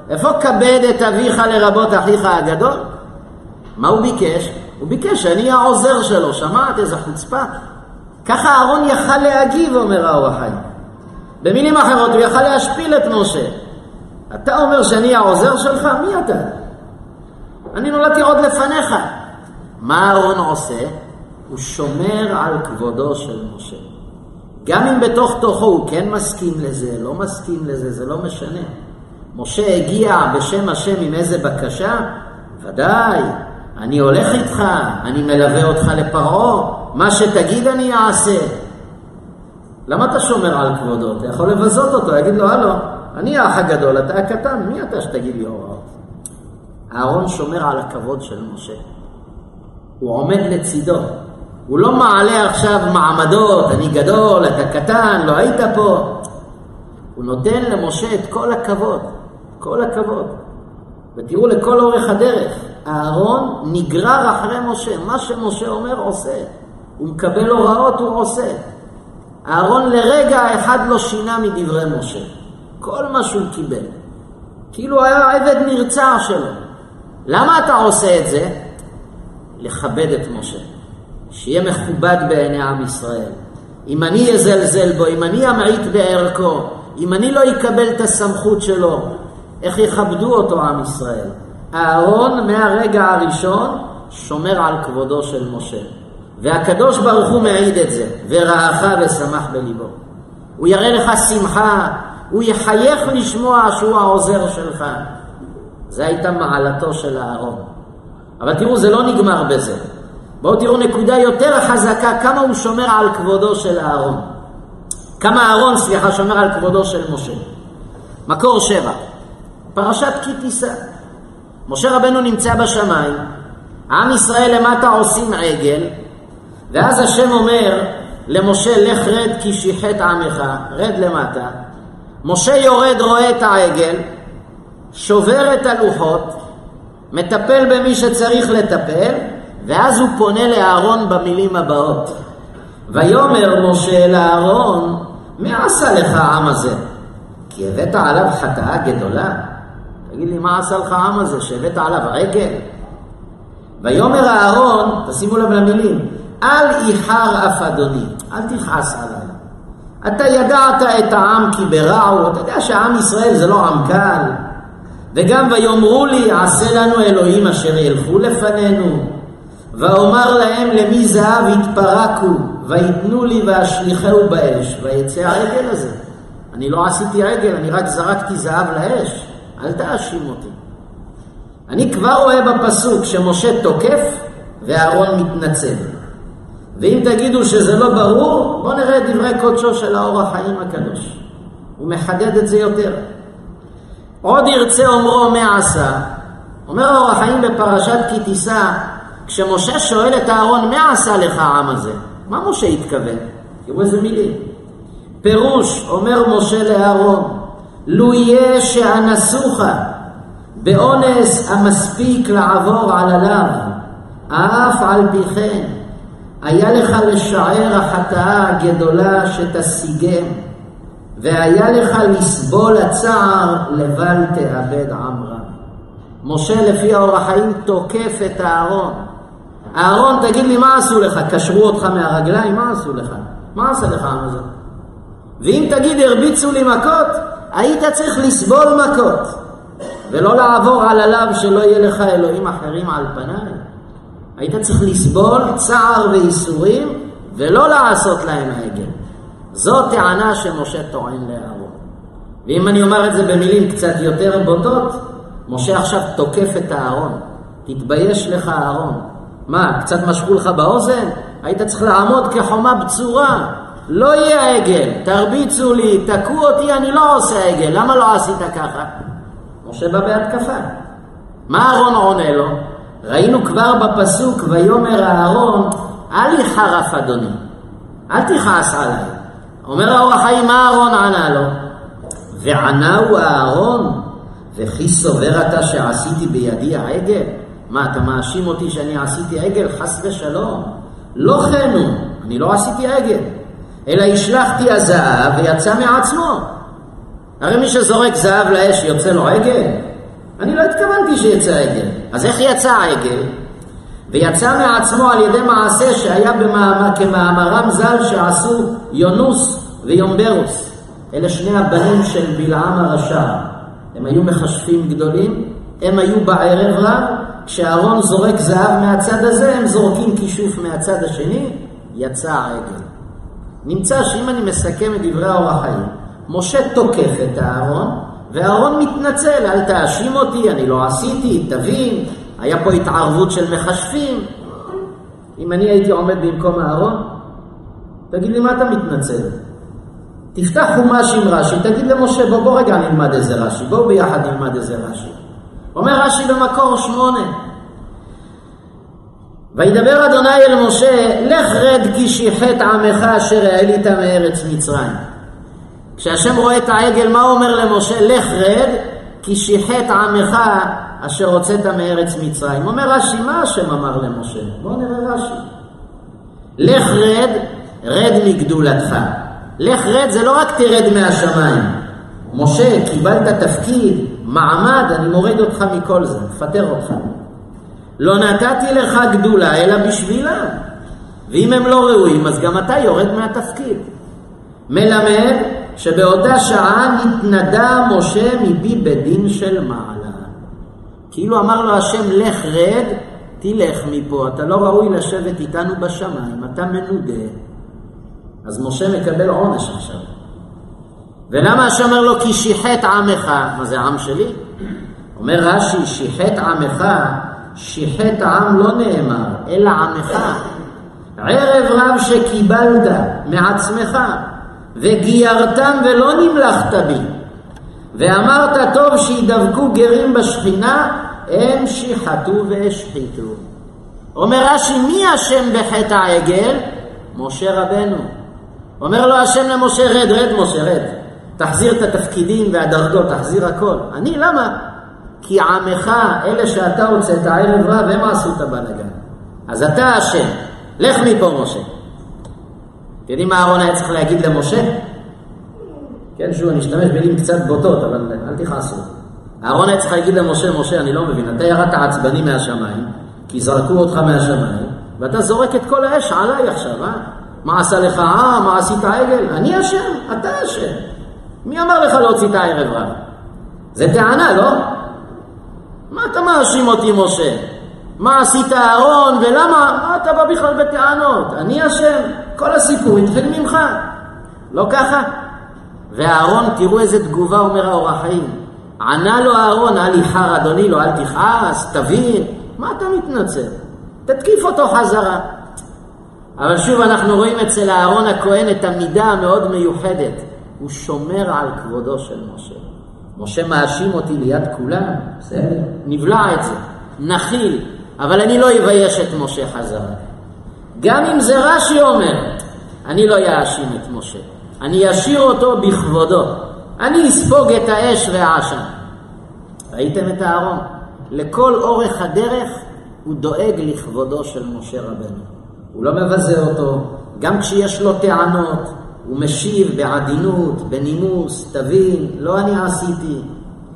איפה כבד את אביך לרבות אחיך הגדול? מה הוא ביקש? הוא ביקש שאני העוזר שלו, שמעת איזה חוצפה? ככה אהרון יכל להגיב, אומר האור החיים. במילים אחרות, הוא יכל להשפיל את משה. אתה אומר שאני העוזר שלך? מי אתה? אני נולדתי עוד לפניך. מה אהרון עושה? הוא שומר על כבודו של משה. גם אם בתוך תוכו הוא כן מסכים לזה, לא מסכים לזה, זה לא משנה. משה הגיע בשם השם עם איזה בקשה? ודאי, אני הולך איתך, אני מלווה אותך לפרעה, מה שתגיד אני אעשה. למה אתה שומר על כבודו? אתה יכול לבזות אותו, יגיד לו, הלו, אני האח הגדול, אתה הקטן, מי אתה שתגיד לי הוראות? אהרון שומר על הכבוד של משה. הוא עומד לצידו. הוא לא מעלה עכשיו מעמדות, אני גדול, אתה קטן, לא היית פה. הוא נותן למשה את כל הכבוד, כל הכבוד. ותראו לכל אורך הדרך, אהרון נגרר אחרי משה, מה שמשה אומר עושה. הוא מקבל הוראות, הוא עושה. אהרון לרגע אחד לא שינה מדברי משה. כל מה שהוא קיבל. כאילו היה עבד נרצע שלו. למה אתה עושה את זה? לכבד את משה. שיהיה מכובד בעיני עם ישראל. אם אני אזלזל בו, אם אני אמעיט בערכו, אם אני לא אקבל את הסמכות שלו, איך יכבדו אותו עם ישראל? אהרון מהרגע הראשון שומר על כבודו של משה. והקדוש ברוך הוא מעיד את זה, ורעך ושמח בליבו. הוא יראה לך שמחה, הוא יחייך לשמוע שהוא העוזר שלך. זה הייתה מעלתו של אהרון. אבל תראו, זה לא נגמר בזה. בואו תראו נקודה יותר חזקה, כמה הוא שומר על כבודו של אהרון. כמה אהרון, סליחה, שומר על כבודו של משה. מקור שבע, פרשת כי תישא. משה רבנו נמצא בשמיים, עם ישראל למטה עושים עגל, ואז השם אומר למשה, לך רד כי שיחת עמך, רד למטה. משה יורד, רואה את העגל, שובר את הלוחות, מטפל במי שצריך לטפל, ואז הוא פונה לאהרון במילים הבאות. ויאמר משה אל אהרון, מה עשה לך העם הזה? כי הבאת עליו חטאה גדולה. תגיד לי, מה עשה לך העם הזה שהבאת עליו עגל? ויאמר אהרון, תשימו לב למילים, אל איחר אף אדוני, אל תכעס עליי. אתה ידעת את העם כי ברעו, אתה יודע שעם ישראל זה לא עם קל. וגם ויאמרו לי, עשה לנו אלוהים אשר ילכו לפנינו. ואומר להם למי זהב יתפרקו, ויתנו לי ואשליכהו באש, ויצא העגל הזה. אני לא עשיתי עגל, אני רק זרקתי זהב לאש. אל תאשים אותי. אני כבר רואה בפסוק שמשה תוקף ואהרון מתנצל. ואם תגידו שזה לא ברור, בואו נראה את דברי קודשו של האור החיים הקדוש. הוא מחדד את זה יותר. עוד ירצה אומרו מה עשה, אומר האור החיים בפרשת כי תישא, כשמשה שואל את אהרון, מה עשה לך העם הזה? מה משה התכוון? תראו איזה מילים. פירוש, אומר משה לאהרון, לו יהיה שאנסוך באונס המספיק לעבור על עליו, אף על פי כן, היה לך לשער החטאה הגדולה שתשיגם, והיה לך לסבול הצער לבל תאבד עמרה. משה לפי האור החיים תוקף את אהרון. אהרון, תגיד לי, מה עשו לך? קשרו אותך מהרגליים? מה עשו לך? מה עשה לך עם הזה? ואם תגיד, הרביצו לי מכות, היית צריך לסבול מכות, ולא לעבור על עליו שלא יהיה לך אלוהים אחרים על פניי. היית צריך לסבול צער וייסורים, ולא לעשות להם עגל. זו טענה שמשה טוען לאהרון. ואם אני אומר את זה במילים קצת יותר בוטות, משה עכשיו תוקף את האהרון. תתבייש לך אהרון. מה, קצת משכו לך באוזן? היית צריך לעמוד כחומה בצורה. לא יהיה עגל, תרביצו לי, תקעו אותי, אני לא עושה עגל. למה לא עשית ככה? משה בא בהתקפה. מה אהרון עונה לו? ראינו כבר בפסוק, ויאמר אהרון, אל יחרף אדוני, אל תכעס עליי. אומר האור החיים, מה אהרון ענה לו? וענהו אהרון, וכי סובר אתה שעשיתי בידי העגל? מה, אתה מאשים אותי שאני עשיתי עגל? חס ושלום. לא כן הוא, אני לא עשיתי עגל, אלא השלכתי הזהב ויצא מעצמו. הרי מי שזורק זהב לאש יוצא לו עגל? אני לא התכוונתי שיצא עגל. אז איך יצא העגל? ויצא מעצמו על ידי מעשה שהיה במאמר, כמאמרם ז"ל שעשו יונוס ויומברוס. אלה שני הבנים של בלעם הרשע. הם היו מכשפים גדולים, הם היו בערב רב, כשאהרון זורק זהב מהצד הזה, הם זורקים כישוף מהצד השני, יצא העגל. נמצא שאם אני מסכם את דברי האור החיים, משה תוקף את אהרון, ואהרון מתנצל, אל תאשים אותי, אני לא עשיתי, תבין, היה פה התערבות של מכשפים. אם אני הייתי עומד במקום אהרון, תגיד לי, מה אתה מתנצל? תפתח חומש עם רש"י, תגיד למשה, בוא, בוא רגע נלמד איזה רש"י, בואו ביחד נלמד איזה רש"י. אומר רש"י במקור שמונה, וידבר אדוני אל משה, לך רד כי שיחת עמך אשר העלית מארץ מצרים. כשהשם רואה את העגל, מה הוא אומר למשה? לך רד, כי שיחת עמך אשר הוצאת מארץ מצרים. אומר רש"י, מה השם אמר למשה? בואו נראה רש"י. לך רד, רד מגדולתך. לך רד זה לא רק תרד מהשמיים. משה, קיבלת תפקיד, מעמד, אני מוריד אותך מכל זה, מפטר אותך. לא נתתי לך גדולה אלא בשבילם. ואם הם לא ראויים, אז גם אתה יורד מהתפקיד. מלמד שבאותה שעה נתנדה משה מבי בדין של מעלה. כאילו אמר לו השם לך רד, תלך מפה, אתה לא ראוי לשבת איתנו בשמיים, אתה מנודה. אז משה מקבל עונש עכשיו. ולמה השם אומר לו כי שיחת עמך? מה זה עם שלי? אומר רש"י, שיחת עמך, שיחת עם לא נאמר, אלא עמך. ערב רב שקיבלת מעצמך, וגיירתם ולא נמלכת בי, ואמרת טוב שידבקו גרים בשכינה, הם שיחתו והשחיתו. אומר רש"י, מי אשם בחטא העגל? משה רבנו. אומר לו השם למשה, רד, רד משה, רד. תחזיר את התפקידים והדרגות, תחזיר הכל. אני, למה? כי עמך, אלה שאתה הוצאת ערב רב, הם עשו את הבלאגן. אז אתה אשם. לך מפה, משה. אתם יודעים מה אהרון היה צריך להגיד למשה? כן, שוב, אני אשתמש במילים קצת בוטות, אבל אל תכעסו. אהרון היה צריך להגיד למשה, משה, אני לא מבין, אתה ירדת עצבני מהשמיים, כי זרקו אותך מהשמיים, ואתה זורק את כל האש עליי עכשיו, אה? מה עשה לך אה? מה עשית עגל? אני אשם, אתה אשם. מי אמר לך להוציא את הערב רב? זה טענה, לא? מה אתה מאשים אותי, משה? מה עשית אהרון ולמה? מה אתה בא בכלל בטענות? אני אשם? כל הסיפור התחיל ממך. לא ככה? ואהרון, תראו איזה תגובה אומר האור החיים. ענה לו אהרון, אל יחר אדוני לו, אל תכעס, תבין. מה אתה מתנצל? תתקיף אותו חזרה. אבל שוב אנחנו רואים אצל אהרון הכהן את המידה המאוד מיוחדת. הוא שומר על כבודו של משה. משה מאשים אותי ליד כולם, בסדר, נבלע את זה, נכיל, אבל אני לא אבייש את משה חזרה. גם אם זה רש"י אומר, אני לא אאשים את משה. אני אשאיר אותו בכבודו. אני אספוג את האש והעשן. ראיתם את אהרון? לכל אורך הדרך הוא דואג לכבודו של משה רבנו. הוא לא מבזה אותו, גם כשיש לו טענות, הוא משיב בעדינות, בנימוס, תבין, לא אני עשיתי,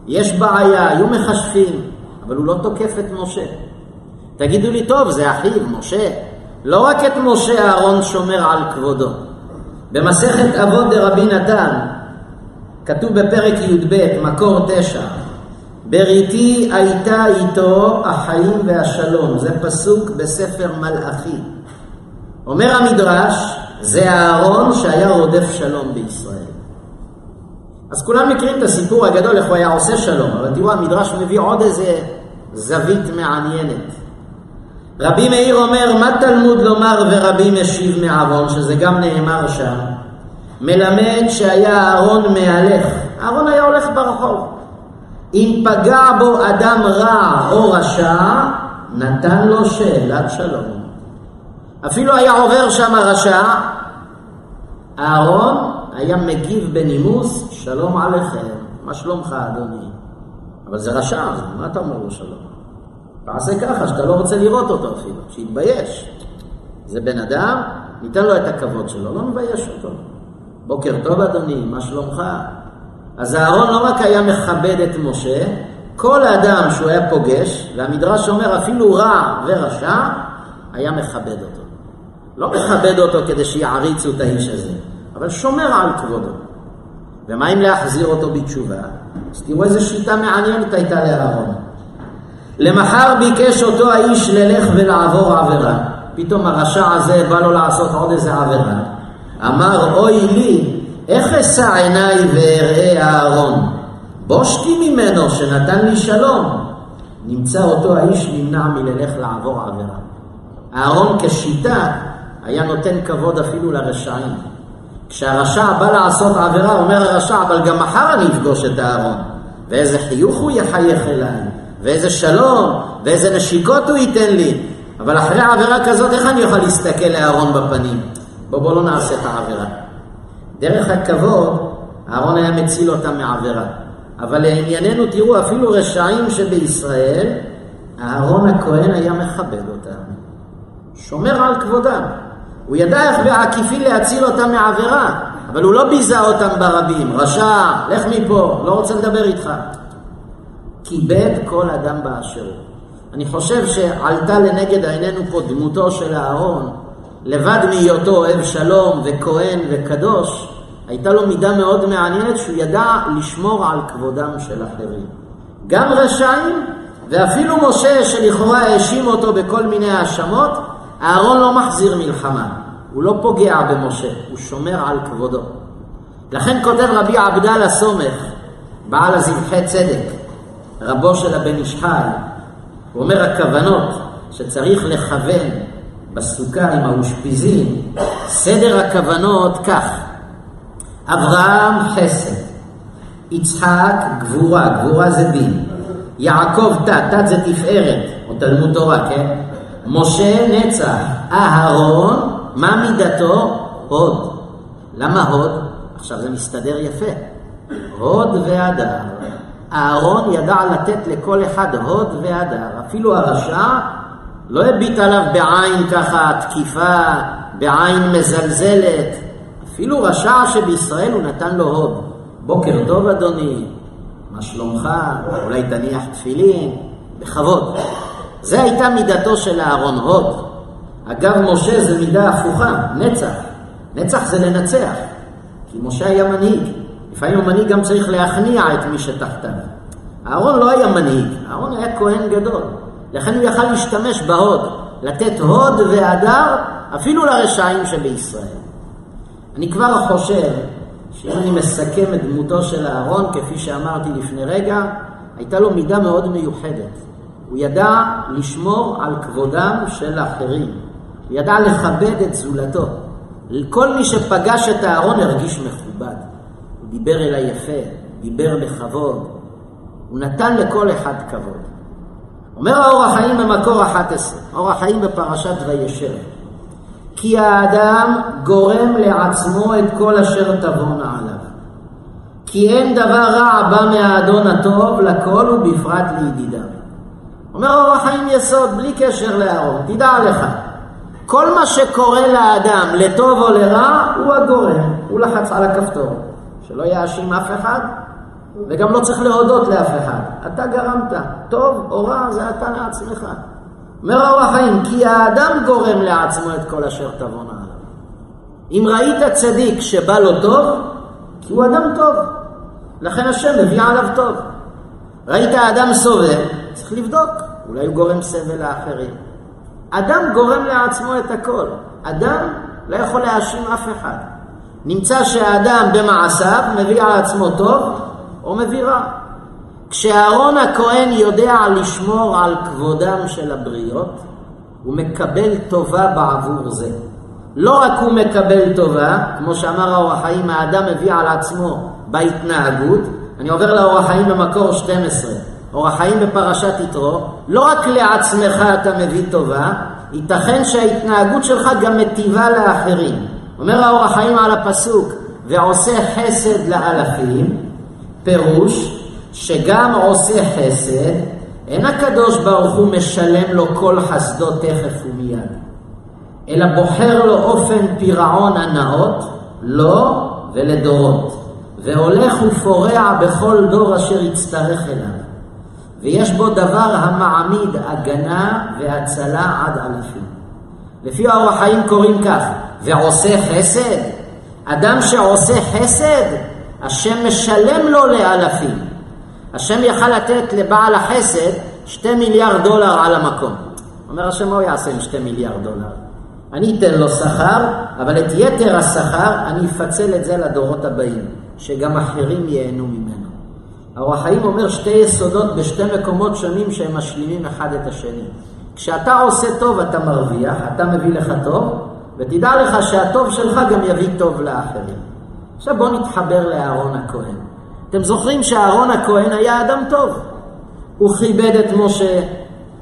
יש בעיה, היו מכשפים, אבל הוא לא תוקף את משה. תגידו לי, טוב, זה אחיו, משה. לא רק את משה אהרון שומר על כבודו. במסכת אבות דרבי נתן, כתוב בפרק י"ב, מקור תשע, בריתי הייתה איתו החיים והשלום. זה פסוק בספר מלאכי. אומר המדרש, זה אהרון שהיה רודף שלום בישראל. אז כולם מכירים את הסיפור הגדול איך הוא היה עושה שלום, אבל תראו המדרש מביא עוד איזה זווית מעניינת. רבי מאיר אומר, מה תלמוד לומר ורבי משיב מעוון, שזה גם נאמר שם, מלמד שהיה אהרון מהלך. אהרון היה הולך ברחוב. אם פגע בו אדם רע או רשע, נתן לו שאלת שלום. אפילו היה עובר שם רשע, אהרון היה מגיב בנימוס, שלום עליכם, מה שלומך אדוני? אבל זה רשע, מה אתה אומר לו שלום? תעשה ככה, שאתה לא רוצה לראות אותו אפילו, שיתבייש. זה בן אדם, ניתן לו את הכבוד שלו, לא מבייש אותו. בוקר טוב אדוני, מה שלומך? אז אהרון לא רק היה מכבד את משה, כל אדם שהוא היה פוגש, והמדרש אומר אפילו רע ורשע, היה מכבד אותו. לא מכבד אותו כדי שיעריצו את האיש הזה, אבל שומר על כבודו. ומה אם להחזיר אותו בתשובה? אז תראו איזה שיטה מעניינת הייתה לאהרון. למחר ביקש אותו האיש ללך ולעבור עבירה. פתאום הרשע הזה בא לו לעשות עוד איזה עבירה. אמר, אוי לי, איך אשא עיניי ואראה אהרון? בושתי ממנו שנתן לי שלום. נמצא אותו האיש נמנע מללך לעבור עבירה. אהרון כשיטה היה נותן כבוד אפילו לרשעים. כשהרשע בא לעשות עבירה, אומר הרשע, אבל גם מחר אני אפגוש את אהרון. ואיזה חיוך הוא יחייך אליי, ואיזה שלום, ואיזה נשיקות הוא ייתן לי. אבל אחרי עבירה כזאת, איך אני יכול להסתכל לאהרון בפנים? בוא, בוא לא נעשה את העבירה. דרך הכבוד, אהרון היה מציל אותם מעבירה. אבל לענייננו, תראו, אפילו רשעים שבישראל, אהרון הכהן היה מכבד אותם. שומר על כבודם. הוא ידע איך בעקיפין להציל אותם מעבירה, אבל הוא לא ביזה אותם ברבים. רשע, לך מפה, לא רוצה לדבר איתך. כיבד כל אדם באשר הוא. אני חושב שעלתה לנגד עינינו פה דמותו של אהרון, לבד מהיותו אוהב שלום וכהן וקדוש, הייתה לו מידה מאוד מעניינת שהוא ידע לשמור על כבודם של אחרים. גם רשעים ואפילו משה שלכאורה האשים אותו בכל מיני האשמות, אהרון לא מחזיר מלחמה, הוא לא פוגע במשה, הוא שומר על כבודו. לכן כותב רבי עבדאללה סומך, בעל הזבחי צדק, רבו של הבן איש חי, הוא אומר הכוונות שצריך לכוון בסוכה עם האושפיזין, סדר הכוונות כך: אברהם חסד, יצחק גבורה, גבורה זה דין, יעקב תת, תת זה תפארת, או תלמוד תורה, כן? משה נצח, אהרון, מה מידתו? הוד. למה הוד? עכשיו זה מסתדר יפה. הוד והדר. אהרון ידע לתת לכל אחד הוד והדר. אפילו הרשע לא הביט עליו בעין ככה תקיפה, בעין מזלזלת. אפילו רשע שבישראל הוא נתן לו הוד. בוקר טוב אדוני, מה שלומך? אולי תניח תפילין, בכבוד. זה הייתה מידתו של אהרון הוד. אגב, משה זה מידה הפוכה, נצח. נצח זה לנצח, כי משה היה מנהיג. לפעמים המנהיג גם צריך להכניע את מי שתחתיו. אהרון לא היה מנהיג, אהרון היה כהן גדול. לכן הוא יכל להשתמש בהוד, לתת הוד והדר אפילו לרשעים שבישראל. אני כבר חושב שאם אני מסכם את דמותו של אהרון, כפי שאמרתי לפני רגע, הייתה לו מידה מאוד מיוחדת. הוא ידע לשמור על כבודם של האחרים. הוא ידע לכבד את זולתו. כל מי שפגש את אהרון הרגיש מכובד. הוא דיבר אליי יפה, דיבר בכבוד. הוא נתן לכל אחד כבוד. אומר האור החיים במקור 11, אור החיים בפרשת וישר. כי האדם גורם לעצמו את כל אשר תבואנה עליו. כי אין דבר רע בא מהאדון הטוב לכל ובפרט לידידיו. אומר אור החיים יסוד, בלי קשר לאהרון, תדע לך, כל מה שקורה לאדם, לטוב או לרע, הוא הגורם, הוא לחץ על הכפתור. שלא יאשים אף אחד, וגם לא צריך להודות לאף אחד. אתה גרמת, טוב או רע זה אתה לעצמך. אומר אור החיים, כי האדם גורם לעצמו את כל אשר תבואנה עליו. אם ראית צדיק שבא לו טוב, כי הוא אדם טוב. לכן השם מביא עליו טוב. ראית אדם סובל, צריך לבדוק, אולי הוא גורם סבל לאחרים. אדם גורם לעצמו את הכל. אדם לא יכול להאשים אף אחד. נמצא שהאדם במעשיו מביא על עצמו טוב או מביא רע. כשאהרון הכהן יודע לשמור על כבודם של הבריות, הוא מקבל טובה בעבור זה. לא רק הוא מקבל טובה, כמו שאמר האור החיים, האדם מביא על עצמו בהתנהגות, אני עובר לאור החיים במקור 12, אור החיים בפרשת יתרו, לא רק לעצמך אתה מביא טובה, ייתכן שההתנהגות שלך גם מטיבה לאחרים. אומר האור החיים על הפסוק, ועושה חסד לאלפים, פירוש שגם עושה חסד, אין הקדוש ברוך הוא משלם לו כל חסדו תכף ומיד, אלא בוחר לו אופן פירעון הנאות, לו ולדורות, והולך ופורע בכל דור אשר יצטרך אליו, ויש בו דבר המעמיד הגנה והצלה עד אלפים. לפי האור החיים קוראים כך, ועושה חסד, אדם שעושה חסד, השם משלם לו לאלפים. השם יכל לתת לבעל החסד שתי מיליארד דולר על המקום. אומר השם, מה הוא יעשה עם שתי מיליארד דולר? אני אתן לו שכר, אבל את יתר השכר אני אפצל את זה לדורות הבאים, שגם אחרים ייהנו ממנו. האור החיים אומר שתי יסודות בשתי מקומות שונים שהם משלימים אחד את השני. כשאתה עושה טוב אתה מרוויח, אתה מביא לך טוב, ותדע לך שהטוב שלך גם יביא טוב לאחרים. עכשיו בוא נתחבר לאהרון הכהן. אתם זוכרים שאהרון הכהן היה אדם טוב. הוא כיבד את משה,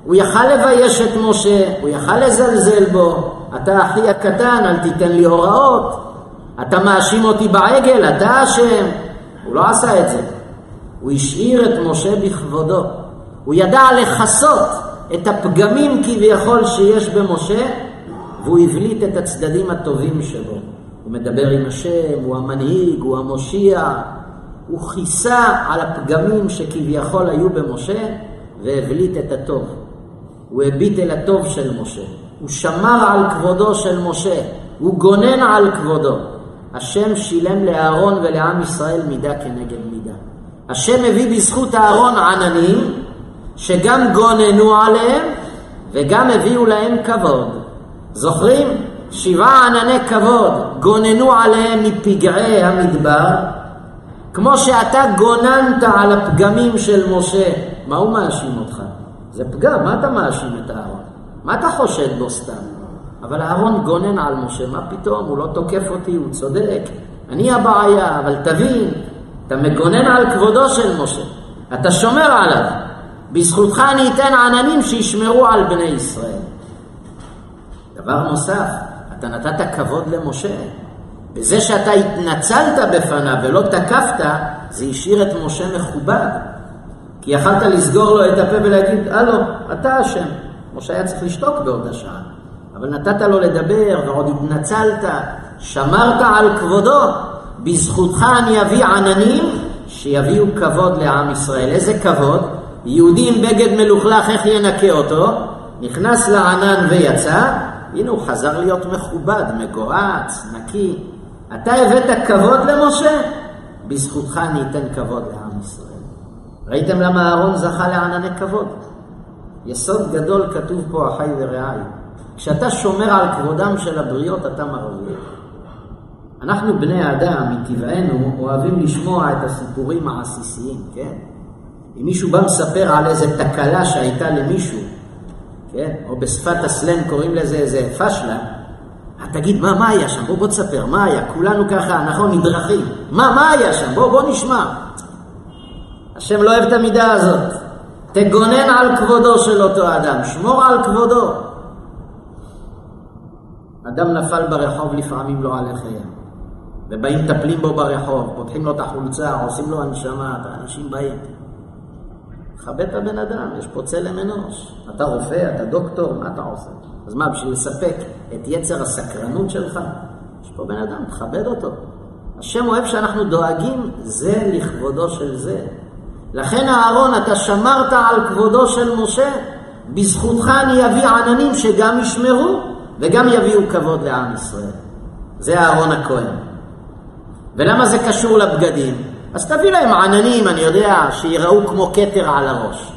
הוא יכל לבייש את משה, הוא יכל לזלזל בו. אתה אחי הקטן, אל תיתן לי הוראות. אתה מאשים אותי בעגל, אתה אשם. הוא לא עשה את זה. הוא השאיר את משה בכבודו. הוא ידע לכסות את הפגמים כביכול שיש במשה, והוא הבליט את הצדדים הטובים שבו. הוא מדבר עם השם, הוא המנהיג, הוא המושיע, הוא כיסה על הפגמים שכביכול היו במשה והבליט את הטוב. הוא הביט אל הטוב של משה. הוא שמר על כבודו של משה. הוא גונן על כבודו. השם שילם לאהרון ולעם ישראל מידה כנגד מידה. השם הביא בזכות אהרון עננים, שגם גוננו עליהם וגם הביאו להם כבוד. זוכרים? שבעה ענני כבוד גוננו עליהם מפגעי המדבר, כמו שאתה גוננת על הפגמים של משה. מה הוא מאשים אותך? זה פגם, מה אתה מאשים את אהרון? מה אתה חושד בו סתם? אבל אהרון גונן על משה, מה פתאום? הוא לא תוקף אותי, הוא צודק. אני הבעיה, אבל תבין, אתה מגונן על כבודו של משה, אתה שומר עליו. בזכותך אני אתן עננים שישמרו על בני ישראל. דבר נוסף, אתה נתת כבוד למשה. בזה שאתה התנצלת בפניו ולא תקפת, זה השאיר את משה מכובד. כי יכלת לסגור לו את הפה ולהגיד, הלו, אתה אשם. משה היה צריך לשתוק באותה שעה. אבל נתת לו לדבר ועוד התנצלת, שמרת על כבודו. בזכותך אני אביא עננים שיביאו כבוד לעם ישראל. איזה כבוד? יהודי עם בגד מלוכלך, איך ינקה אותו? נכנס לענן ויצא, הנה הוא חזר להיות מכובד, מגורץ, נקי. אתה הבאת כבוד למשה? בזכותך אני אתן כבוד לעם ישראל. ראיתם למה אהרון זכה לענני כבוד? יסוד גדול כתוב פה, אחי ורעי. כשאתה שומר על כבודם של הבריות, אתה מרוויח. אנחנו בני האדם, מטבענו, אוהבים לשמוע את הסיפורים העסיסיים, כן? אם מישהו בא מספר על איזה תקלה שהייתה למישהו, כן? או בשפת הסלנג קוראים לזה איזה פשלה, תגיד, מה, מה היה שם? בוא, בוא תספר, מה היה? כולנו ככה, נכון, נדרכים. מה, מה היה שם? בוא, בוא נשמע. השם לא אוהב את המידה הזאת. תגונן על כבודו של אותו אדם, שמור על כבודו. אדם נפל ברחוב לפעמים לא עליכם, ובאים מטפלים בו ברחוב, פותחים לו את החולצה, עושים לו הנשמה, אנשים באים. כבד את הבן אדם, יש פה צלם אנוש. אתה רופא, אתה דוקטור, מה אתה עושה? אז מה, בשביל לספק את יצר הסקרנות שלך? יש פה בן אדם, תכבד אותו. השם אוהב שאנחנו דואגים זה לכבודו של זה. לכן אהרון, אתה שמרת על כבודו של משה, בזכותך אני אביא עננים שגם ישמרו וגם יביאו כבוד לעם ישראל. זה אהרון הכהן. ולמה זה קשור לבגדים? אז תביא להם עננים, אני יודע, שיראו כמו כתר על הראש.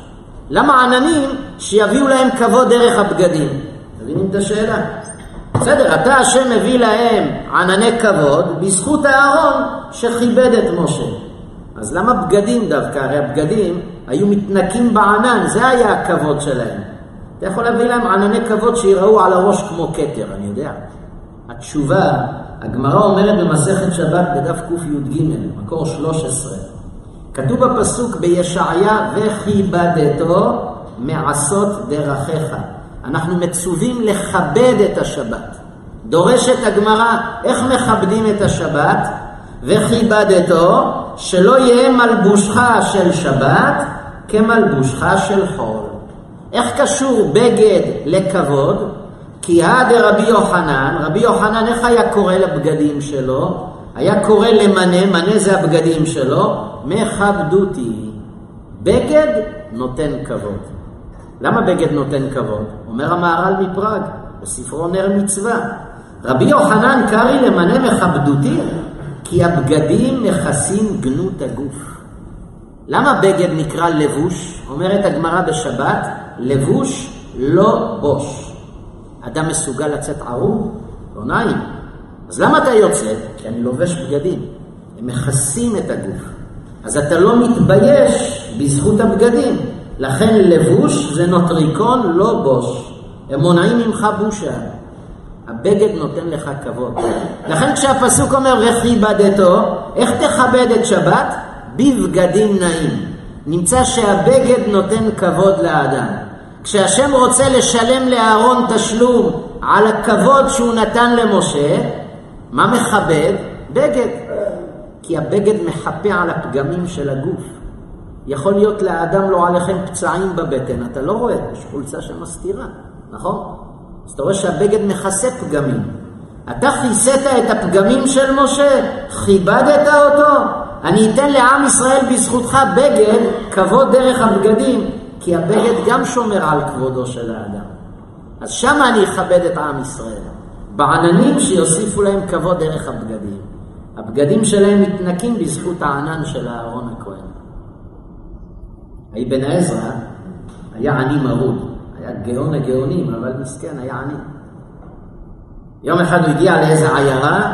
למה עננים שיביאו להם כבוד דרך הבגדים? מבינים את השאלה? בסדר, אתה השם מביא להם ענני כבוד בזכות אהרון שכיבד את משה. אז למה בגדים דווקא? הרי הבגדים היו מתנקים בענן, זה היה הכבוד שלהם. אתה יכול להביא להם ענני כבוד שיראו על הראש כמו כתר, אני יודע. התשובה, הגמרא אומרת במסכת שבת בדף קי"ג, מקור 13, כתוב בפסוק בישעיה וכיבדתו מעשות דרכיך. אנחנו מצווים לכבד את השבת. דורשת הגמרא, איך מכבדים את השבת? וכיבדתו, שלא יהיה מלבושך של שבת כמלבושך של חול. איך קשור בגד לכבוד? כי הא דרבי יוחנן, רבי יוחנן איך היה קורא לבגדים שלו? היה קורא למנה, מנה זה הבגדים שלו, מכבדותי. בגד נותן כבוד. למה בגד נותן כבוד? אומר המהר"ל מפראג, בספרו נר מצווה. רבי יוחנן קרעי למנה מכבדותי, כי הבגדים מכסים גנות הגוף. למה בגד נקרא לבוש? אומרת הגמרא בשבת, לבוש לא בוש. אדם מסוגל לצאת ערום? לא נעים. אז למה אתה יוצא? כי אני לובש בגדים. הם מכסים את הגוף. אז אתה לא מתבייש בזכות הבגדים. לכן לבוש זה נוטריקון, לא בוש. הם מונעים ממך בושה. הבגד נותן לך כבוד. לכן כשהפסוק אומר וכיבדתו, איך תכבד את שבת? בבגדים נעים. נמצא שהבגד נותן כבוד לאדם. כשהשם רוצה לשלם לאהרון תשלום על הכבוד שהוא נתן למשה, מה מכבד? בגד. כי הבגד מחפה על הפגמים של הגוף. יכול להיות לאדם לא עליכם פצעים בבטן, אתה לא רואה, יש חולצה שמסתירה, נכון? אז אתה רואה שהבגד מכסה פגמים. אתה כיסית את הפגמים של משה, כיבדת אותו. אני אתן לעם ישראל בזכותך בגד, כבוד דרך הבגדים, כי הבגד גם שומר על כבודו של האדם. אז שמה אני אכבד את עם ישראל. בעננים שיוסיפו להם כבוד דרך הבגדים. הבגדים שלהם מתנקים בזכות הענן של אהרון הכהן. האבן עזרא היה עני מרוד, היה גאון הגאונים, אבל מסכן, היה עני. יום אחד הוא הגיע לאיזה עיירה,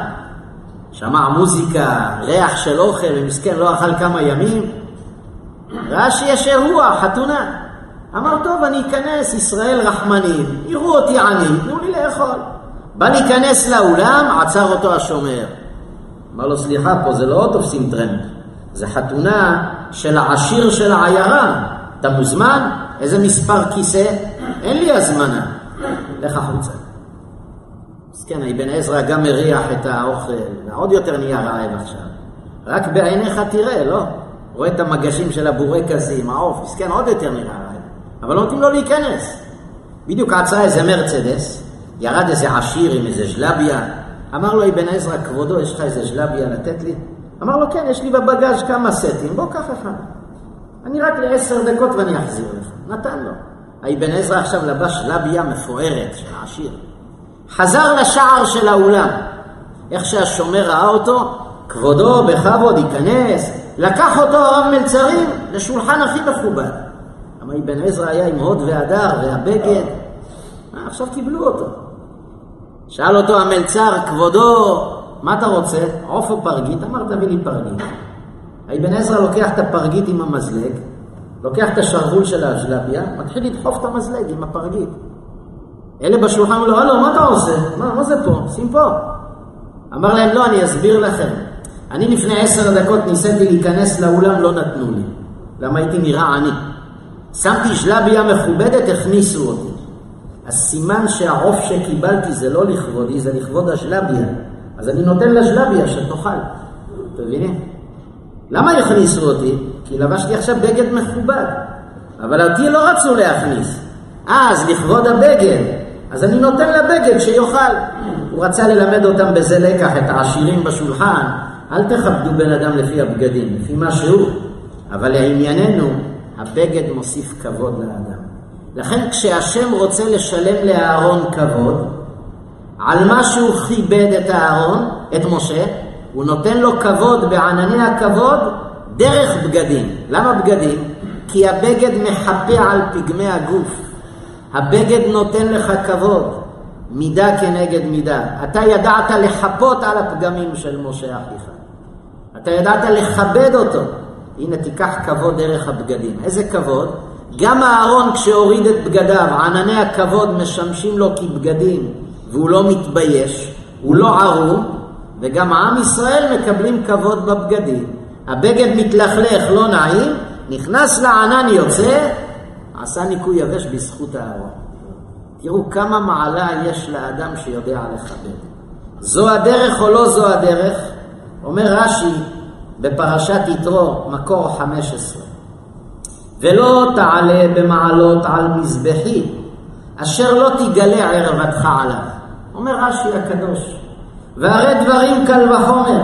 שמע מוזיקה, ריח של אוכל, ומסכן לא אכל כמה ימים, ראה שיש אירוע, חתונה. אמר, טוב, אני אכנס, ישראל רחמנים, יראו אותי עני, תנו לי לאכול. בא להיכנס לאולם, עצר אותו השומר. אמר לו, סליחה, פה זה לא תופסים טרמפ, זה חתונה של העשיר של העיירה. אתה מוזמן? איזה מספר כיסא? אין לי הזמנה. לך החוצה. מסכן, אבן עזרא גם מריח את האוכל, ועוד יותר נהיה רעב עכשיו. רק בעיניך תראה, לא? רואה את המגשים של הבורקסים, העוף, מסכן, עוד יותר נראה רעב. אבל לא נותנים לו להיכנס. בדיוק עצרה איזה מרצדס, ירד איזה עשיר עם איזה ז'לביה, אמר לו אבן עזרא, כבודו, יש לך איזה ז'לביה לתת לי? אמר לו, כן, יש לי בבגאז' כמה סטים, בוא קח אחד. אני רק לעשר דקות ואני אחזיר לך. נתן לו. האבן עזרא עכשיו לבש ז'לביה מפוארת של העשיר. חזר לשער של האולם. איך שהשומר ראה אותו, כבודו בכבוד ייכנס, לקח אותו הרב מלצרים לשולחן הכי מכובד. למה אבן עזרא היה עם הוד והדר והבגד, אה, עכשיו קיבלו אותו. שאל אותו המלצר, כבודו, מה אתה רוצה? עוף או פרגית? אמר, תביא לי פרגית. האבן עזרא לוקח את הפרגית עם המזלג, לוקח את השרוול של האשלביה, מתחיל לדחוף את המזלג עם הפרגית. אלה בשולחן אמרו לו, הלו, מה אתה עושה? מה, מה זה פה? שים פה. אמר להם, לא, אני אסביר לכם. אני לפני עשר דקות ניסיתי להיכנס לאולם, לא נתנו לי. למה הייתי נראה עני. שמתי ז'לביה מכובדת, הכניסו אותי. הסימן שהעוף שקיבלתי זה לא לכבודי, זה לכבוד השלביה. אז אני נותן לשלביה שתאכל. אתם מבינים? למה הכניסו אותי? כי לבשתי עכשיו בגד מכובד. אבל אותי לא רצו להכניס. אז לכבוד הבגד, אז אני נותן לבגד שיאכל. הוא רצה ללמד אותם בזה לקח, את העשירים בשולחן. אל תכבדו בן אדם לפי הבגדים, לפי מה שהוא. אבל לענייננו, הבגד מוסיף כבוד לאדם. לכן כשהשם רוצה לשלם לאהרון כבוד, על מה שהוא כיבד את אהרון, את משה, הוא נותן לו כבוד בענני הכבוד דרך בגדים. למה בגדים? כי הבגד מחפה על פגמי הגוף. הבגד נותן לך כבוד, מידה כנגד מידה. אתה ידעת לחפות על הפגמים של משה אחיך. אתה ידעת לכבד אותו. הנה תיקח כבוד דרך הבגדים. איזה כבוד? גם אהרון כשהוריד את בגדיו, ענני הכבוד משמשים לו כבגדים, והוא לא מתבייש, הוא לא ערום, וגם עם ישראל מקבלים כבוד בבגדים. הבגד מתלכלך, לא נעים, נכנס לענן, יוצא, עשה ניקוי יבש בזכות אהרון. תראו כמה מעלה יש לאדם שיודע לכבד. זו הדרך או לא זו הדרך? אומר רש"י בפרשת יתרו, מקור 15. ולא תעלה במעלות על מזבחי, אשר לא תגלה ערוותך עליו. אומר רש"י הקדוש, והרי דברים קל וחומר,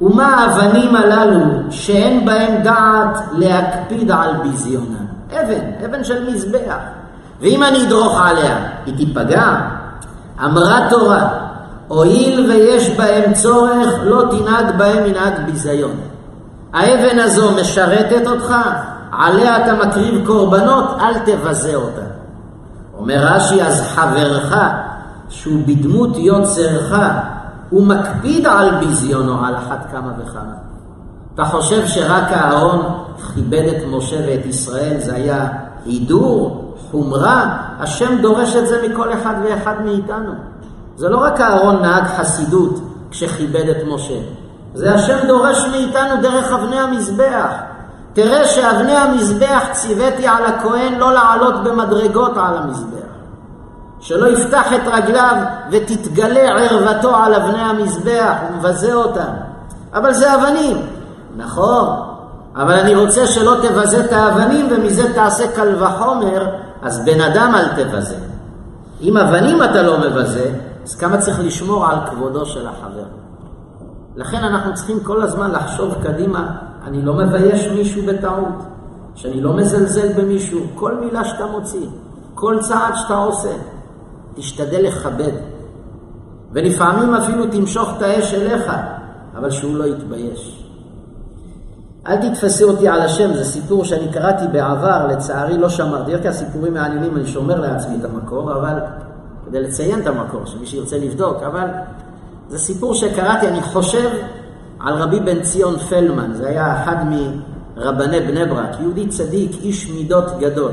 ומה האבנים הללו שאין בהם דעת להקפיד על ביזיונן? אבן, אבן של מזבח. ואם אני אדרוך עליה, היא תיפגע? אמרה תורה, הואיל ויש בהם צורך, לא תנהג בהם מנהג ביזיון. האבן הזו משרתת אותך, עליה אתה מקריב קורבנות, אל תבזה אותה. אומר רש"י, אז חברך, שהוא בדמות יוצרך, הוא מקפיד על ביזיונו על אחת כמה וכמה. אתה חושב שרק אהרון כיבד את משה ואת ישראל, זה היה הידור, חומרה? השם דורש את זה מכל אחד ואחד מאיתנו. זה לא רק אהרון נהג חסידות כשכיבד את משה, זה השם דורש מאיתנו דרך אבני המזבח. תראה שאבני המזבח ציוויתי על הכהן לא לעלות במדרגות על המזבח. שלא יפתח את רגליו ותתגלה ערוותו על אבני המזבח, הוא מבזה אותם. אבל זה אבנים. נכון, אבל אני רוצה שלא תבזה את האבנים ומזה תעשה קל וחומר, אז בן אדם אל תבזה. אם אבנים אתה לא מבזה, אז כמה צריך לשמור על כבודו של החבר. לכן אנחנו צריכים כל הזמן לחשוב קדימה, אני לא מבייש מישהו בטעות, שאני לא מזלזל במישהו, כל מילה שאתה מוציא, כל צעד שאתה עושה, תשתדל לכבד. ולפעמים אפילו תמשוך את האש אליך, אבל שהוא לא יתבייש. אל תתפסי אותי על השם, זה סיפור שאני קראתי בעבר, לצערי לא שמרתי, כי הסיפורים מעניינים, אני שומר לעצמי את המקור, אבל כדי לציין את המקור, שמי שירצה לבדוק, אבל זה סיפור שקראתי, אני חושב, על רבי בן ציון פלמן, זה היה אחד מרבני בני ברק, יהודי צדיק, איש מידות גדול,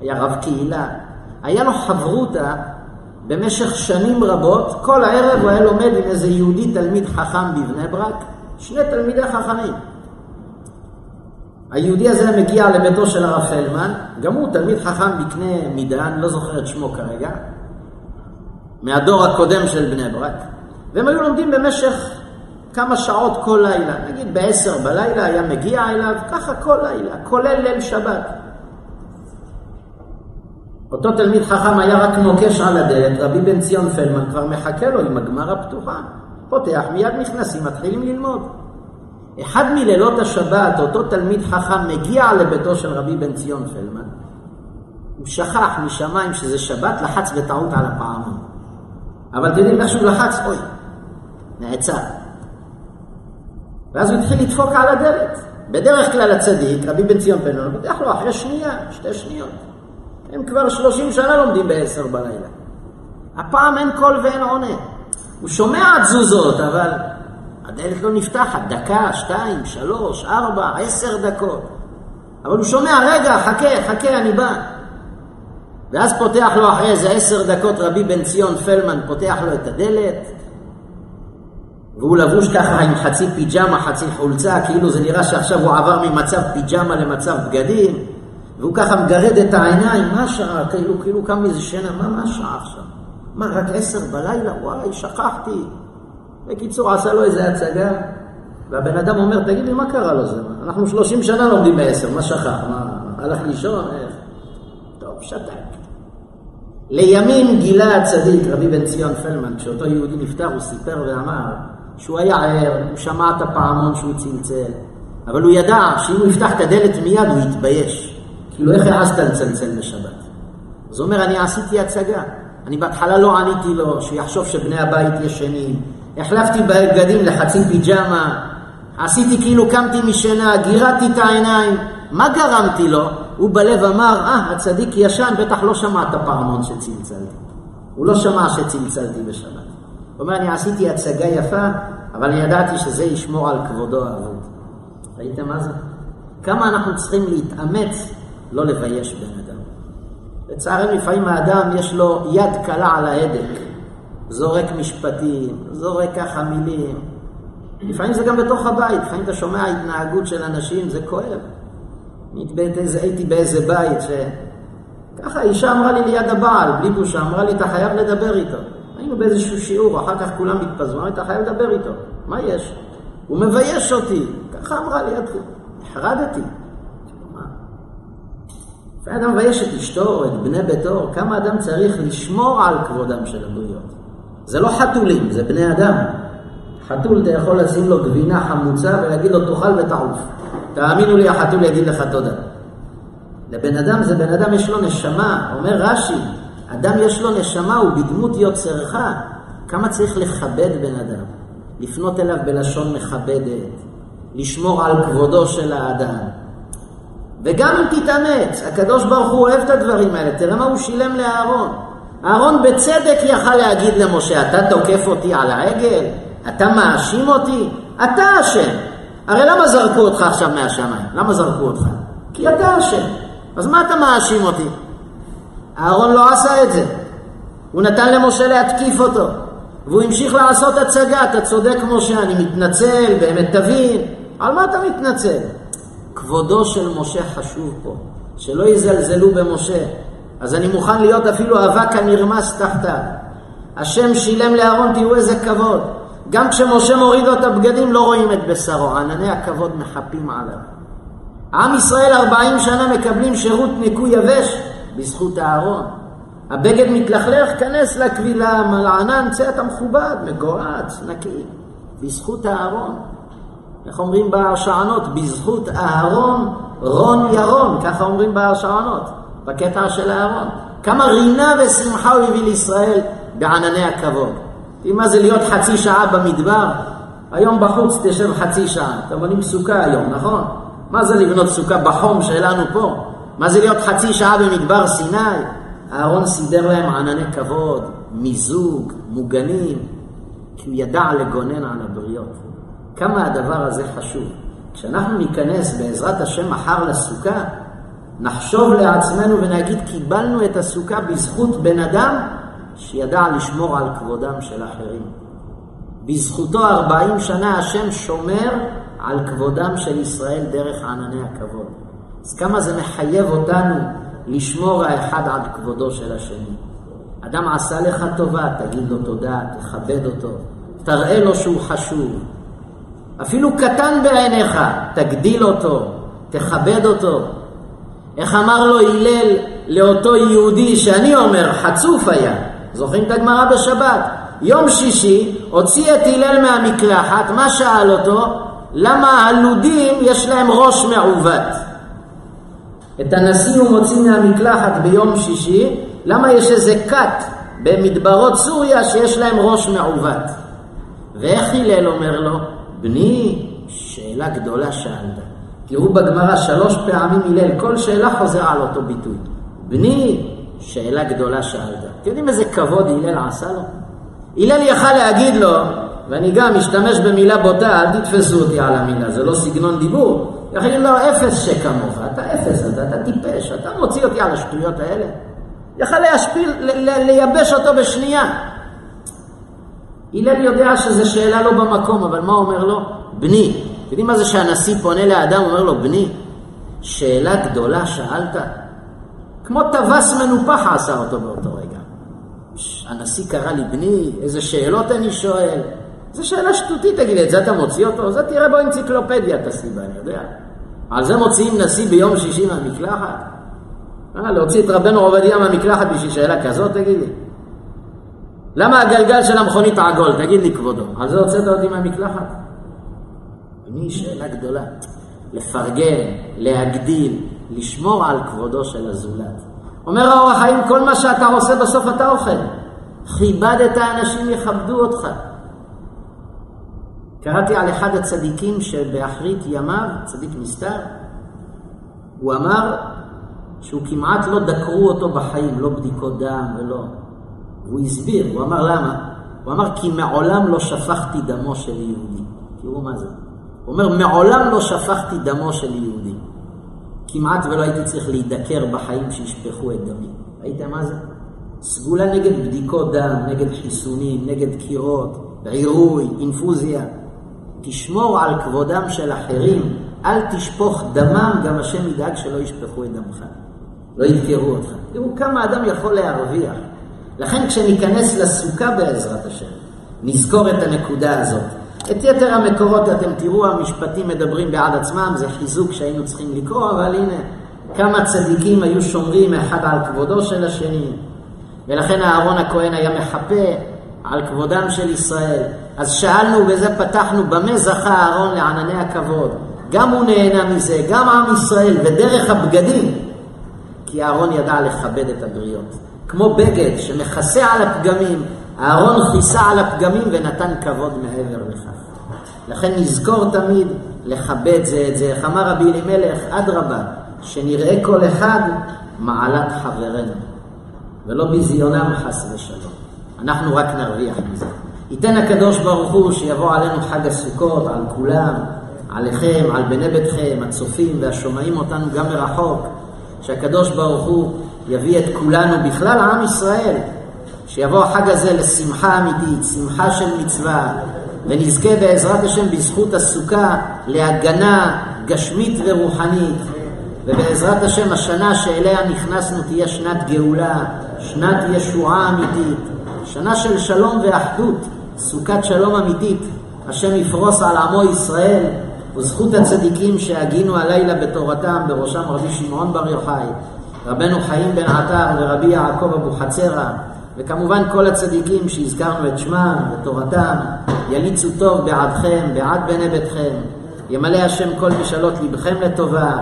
היה רב קהילה, היה לו חברותה במשך שנים רבות, כל הערב הוא היה לומד עם איזה יהודי תלמיד חכם בבני ברק, שני תלמידי חכמים. היהודי הזה מגיע לביתו של הרב פלמן, גם הוא תלמיד חכם בקנה מידה, אני לא זוכר את שמו כרגע, מהדור הקודם של בני ברק, והם היו לומדים במשך כמה שעות כל לילה, נגיד בעשר בלילה היה מגיע אליו, ככה כל לילה, כולל ליל שבת. אותו תלמיד חכם היה רק נוקש על הדלת, רבי בן ציון פלמן כבר מחכה לו עם הגמר הפתוחה. פותח, מיד נכנסים, מתחילים ללמוד. אחד מלילות השבת, אותו תלמיד חכם מגיע לביתו של רבי בן ציון פלמן, הוא שכח משמיים שזה שבת, לחץ בטעות על הפעמון. אבל יודעים איך שהוא לחץ, אוי, נעצר. ואז הוא התחיל לדפוק על הדלת. בדרך כלל הצדיק, רבי בן ציון הוא פותח לו אחרי שנייה, שתי שניות. הם כבר שלושים שנה לומדים בעשר בלילה. הפעם אין קול ואין עונה. הוא שומע תזוזות, אבל הדלת לא נפתחת, דקה, שתיים, שלוש, ארבע, עשר דקות. אבל הוא שומע, רגע, חכה, חכה, אני בא. ואז פותח לו אחרי איזה עשר דקות רבי בן ציון פלמן, פותח לו את הדלת, והוא לבוש ככה עם חצי פיג'מה, חצי חולצה, כאילו זה נראה שעכשיו הוא עבר ממצב פיג'מה למצב בגדים, והוא ככה מגרד את העיניים, מה השעה? כאילו, כאילו קם מזה שינה, מה, מה השעה עכשיו? מה, רק עשר בלילה? וואי, שכחתי. בקיצור, עשה לו איזה הצגה, והבן אדם אומר, תגיד לי, מה קרה לו זה? אנחנו שלושים שנה לומדים בעשר, מה שכח? מה, הלך לישון? איך? טוב, שתק. לימים גילה הצדיק, רבי בן ציון פלמן, כשאותו יהודי נפטר, הוא סיפר ואמר שהוא היה ער, הוא שמע את הפעמון שהוא צלצל, אבל הוא ידע שאם הוא יפתח את הדלת מיד הוא יתבייש. כאילו, איך העזת לצלצל בשבת? אז הוא אומר, אני עשיתי הצגה. אני בהתחלה לא עניתי לו, שיחשוב שבני הבית ישנים. החלפתי בגדים לחצי פיג'מה, עשיתי כאילו קמתי משינה, גירדתי את העיניים. מה גרמתי לו? הוא בלב אמר, אה, הצדיק ישן, בטח לא שמע את הפעמון שצלצלתי. הוא לא שמע שצלצלתי בשבת. הוא אומר, אני עשיתי הצגה יפה, אבל אני ידעתי שזה ישמור על כבודו האבוד. ראיתם מה זה? כמה אנחנו צריכים להתאמץ לא לבייש בן אדם. לצערנו לפעמים האדם יש לו יד קלה על ההדק, זורק משפטים, זורק ככה מילים. לפעמים זה גם בתוך הבית, לפעמים אתה שומע התנהגות של אנשים, זה כואב. הייתי באיזה בית ש... ככה אישה אמרה לי ליד הבעל, בלי בושה, אמרה לי, אתה חייב לדבר איתו. היינו באיזשהו שיעור, אחר כך כולם התפזרו, אתה חייב לדבר איתו. מה יש? הוא מבייש אותי. ככה אמרה לי, נחרדתי. ואדם מבייש את אשתו, את בני ביתו, כמה אדם צריך לשמור על כבודם של הבריות. זה לא חתולים, זה בני אדם. חתול, אתה יכול לשים לו גבינה חמוצה ולהגיד לו תאכל ותעוף. תאמינו לי, החתול יגיד לך תודה. לבן אדם זה בן אדם יש לו נשמה, אומר רש"י, אדם יש לו נשמה, הוא בדמות יוצרך. כמה צריך לכבד בן אדם, לפנות אליו בלשון מכבדת, לשמור על כבודו של האדם. וגם אם תתאמץ, הקדוש ברוך הוא אוהב את הדברים האלה, תראה מה הוא שילם לאהרון. אהרון בצדק יכל להגיד למשה, אתה תוקף אותי על העגל? אתה מאשים אותי? אתה אשם. הרי למה זרקו אותך עכשיו מהשמיים? למה זרקו אותך? כי אתה אשם. אז מה אתה מאשים אותי? אהרון לא עשה את זה. הוא נתן למשה להתקיף אותו. והוא המשיך לעשות הצגה, אתה צודק משה, אני מתנצל, באמת תבין. על מה אתה מתנצל? כבודו של משה חשוב פה, שלא יזלזלו במשה. אז אני מוכן להיות אפילו אבק הנרמס תחתיו. השם שילם לאהרון, תראו איזה כבוד. גם כשמשה מוריד לו את הבגדים לא רואים את בשרו, ענני הכבוד מחפים עליו. עם ישראל ארבעים שנה מקבלים שירות ניקוי יבש בזכות אהרון. הבגד מתלכלך, כנס לקבילה, מלענן, צא אתה מכובד, מגועץ, נקי. בזכות אהרון. איך אומרים בהרשענות? בזכות אהרון, רון ירון, ככה אומרים בהרשענות, בקטע של אהרון. כמה רינה ושמחה הוא הביא לישראל בענני הכבוד. תראי מה זה להיות חצי שעה במדבר, היום בחוץ תשב חצי שעה, אתם בונים סוכה היום, נכון? מה זה לבנות סוכה בחום שלנו פה? מה זה להיות חצי שעה במדבר סיני? אהרון סידר להם ענני כבוד, מיזוג, מוגנים, כי הוא ידע לגונן על הבריות. כמה הדבר הזה חשוב. כשאנחנו ניכנס בעזרת השם מחר לסוכה, נחשוב לעצמנו ונגיד, קיבלנו את הסוכה בזכות בן אדם שידע לשמור על כבודם של אחרים. בזכותו ארבעים שנה השם שומר על כבודם של ישראל דרך ענני הכבוד. אז כמה זה מחייב אותנו לשמור האחד על כבודו של השני. אדם עשה לך טובה, תגיד לו תודה, תכבד אותו, תראה לו שהוא חשוב. אפילו קטן בעיניך, תגדיל אותו, תכבד אותו. איך אמר לו הלל לאותו יהודי שאני אומר, חצוף היה, זוכרים את הגמרא בשבת? יום שישי הוציא את הלל מהמקלחת, מה שאל אותו? למה הלודים יש להם ראש מעוות? את הנשיא הוא מוציא מהמקלחת ביום שישי, למה יש איזה כת במדברות סוריה שיש להם ראש מעוות? ואיך הלל אומר לו? בני, שאלה גדולה שאלת. תראו בגמרא שלוש פעמים הלל, כל שאלה חוזר על אותו ביטוי. בני, שאלה גדולה שאלת. אתם יודעים איזה כבוד הלל עשה לו? הלל יכל להגיד לו, ואני גם משתמש במילה בוטה, אל תתפסו אותי על המילה, זה לא סגנון דיבור. יכל להגיד לו, אפס שכמוך, אתה אפס, אתה, אתה טיפש, אתה מוציא אותי על השטויות האלה. יכל להשפיל, לייבש אותו בשנייה. הלל יודע שזו שאלה לא במקום, אבל מה אומר לו? בני. יודעים מה זה שהנשיא פונה לאדם ואומר לו, בני, שאלה גדולה שאלת? כמו טווס מנופח עשה אותו באותו רגע. הנשיא קרא לי, בני, איזה שאלות אני שואל? זו שאלה שטותית, תגיד לי, את זה אתה מוציא אותו? זה תראה באנציקלופדיה את הסיבה, אני יודע. על זה מוציאים נשיא ביום שישי מהמקלחת? אה, להוציא את רבנו עובדיה מהמקלחת בשביל שאלה כזאת, תגיד לי? למה הגלגל של המכונית עגול? תגיד לי כבודו. על זה הוצאת אותי מהמקלחת? בני, שאלה גדולה. לפרגן, להגדיל, לשמור על כבודו של הזולת. אומר האור החיים, כל מה שאתה עושה בסוף אתה אוכל. כיבד את האנשים, יכבדו אותך. קראתי על אחד הצדיקים שבאחרית ימיו, צדיק נסתר, הוא אמר שהוא כמעט לא דקרו אותו בחיים, לא בדיקות דם ולא... הוא הסביר, הוא אמר למה? הוא אמר כי מעולם לא שפכתי דמו של יהודי. תראו מה זה. הוא אומר, מעולם לא שפכתי דמו של יהודי. כמעט ולא הייתי צריך להידקר בחיים שישפכו את דמי. ראיתם מה זה? סגולה נגד בדיקות דם, נגד חיסונים, נגד קירות, עירוי, אינפוזיה. תשמור על כבודם של אחרים, אל תשפוך דמם, גם השם ידאג שלא ישפכו את דמך. לא ידקרו אותך. תראו כמה אדם יכול להרוויח. לכן כשניכנס לסוכה בעזרת השם, נזכור את הנקודה הזאת. את יתר המקורות אתם תראו, המשפטים מדברים בעד עצמם, זה חיזוק שהיינו צריכים לקרוא, אבל הנה, כמה צדיקים היו שומרים אחד על כבודו של השני, ולכן אהרון הכהן היה מחפה על כבודם של ישראל. אז שאלנו, ובזה פתחנו, במה זכה אהרון לענני הכבוד? גם הוא נהנה מזה, גם עם ישראל, ודרך הבגדים, כי אהרון ידע לכבד את הבריות. כמו בגד שמכסה על הפגמים, אהרון כיסה על הפגמים ונתן כבוד מעבר לכך. לכן נזכור תמיד לכבד זה את זה. איך אמר רבי אלימלך, אדרבה, שנראה כל אחד מעלת חברנו, ולא ביזיונם חס ושלום. אנחנו רק נרוויח מזה. ייתן הקדוש ברוך הוא שיבוא עלינו חג הסוכות, על כולם, עליכם, על בני ביתכם, הצופים והשומעים אותנו גם מרחוק, שהקדוש ברוך הוא יביא את כולנו, בכלל עם ישראל, שיבוא החג הזה לשמחה אמיתית, שמחה של מצווה, ונזכה בעזרת השם בזכות הסוכה להגנה גשמית ורוחנית, ובעזרת השם השנה שאליה נכנסנו תהיה שנת גאולה, שנת ישועה אמיתית, שנה של שלום ואחדות, סוכת שלום אמיתית, השם יפרוס על עמו ישראל, וזכות הצדיקים שהגינו הלילה בתורתם, בראשם רבי שמעון בר יוחאי, רבנו חיים בן עטר ורבי יעקב אבוחצירא, וכמובן כל הצדיקים שהזכרנו את שמם ותורתם, יליצו טוב בעדכם, בעד בני ביתכם, ימלא השם כל משאלות לבכם לטובה,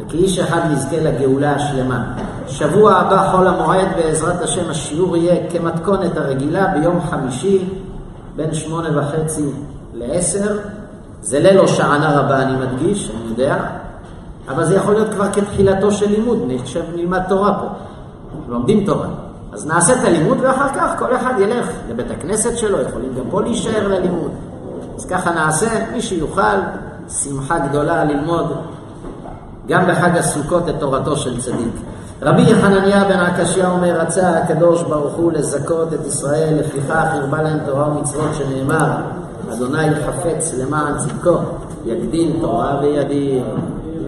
וכאיש אחד נזכה לגאולה השלמה. שבוע הבא חול המועד בעזרת השם השיעור יהיה כמתכונת הרגילה ביום חמישי בין שמונה וחצי לעשר, זה ליל הושענא רבה, אני מדגיש, אני יודע, אבל זה יכול להיות כבר כתחילתו של לימוד, נשב נלמד תורה פה, לומדים תורה. אז נעשה את הלימוד ואחר כך כל אחד ילך לבית הכנסת שלו, יכולים גם פה להישאר ללימוד. אז ככה נעשה, מי שיוכל, שמחה גדולה ללמוד גם בחג הסוכות את תורתו של צדיק. רבי חנניה בן עקשיא אומר, רצה הקדוש ברוך הוא לזכות את ישראל, לפיכך הרבה להם תורה ומצוות שנאמר, אדוני חפץ למען צדקו, יגדיל תורה וידיר.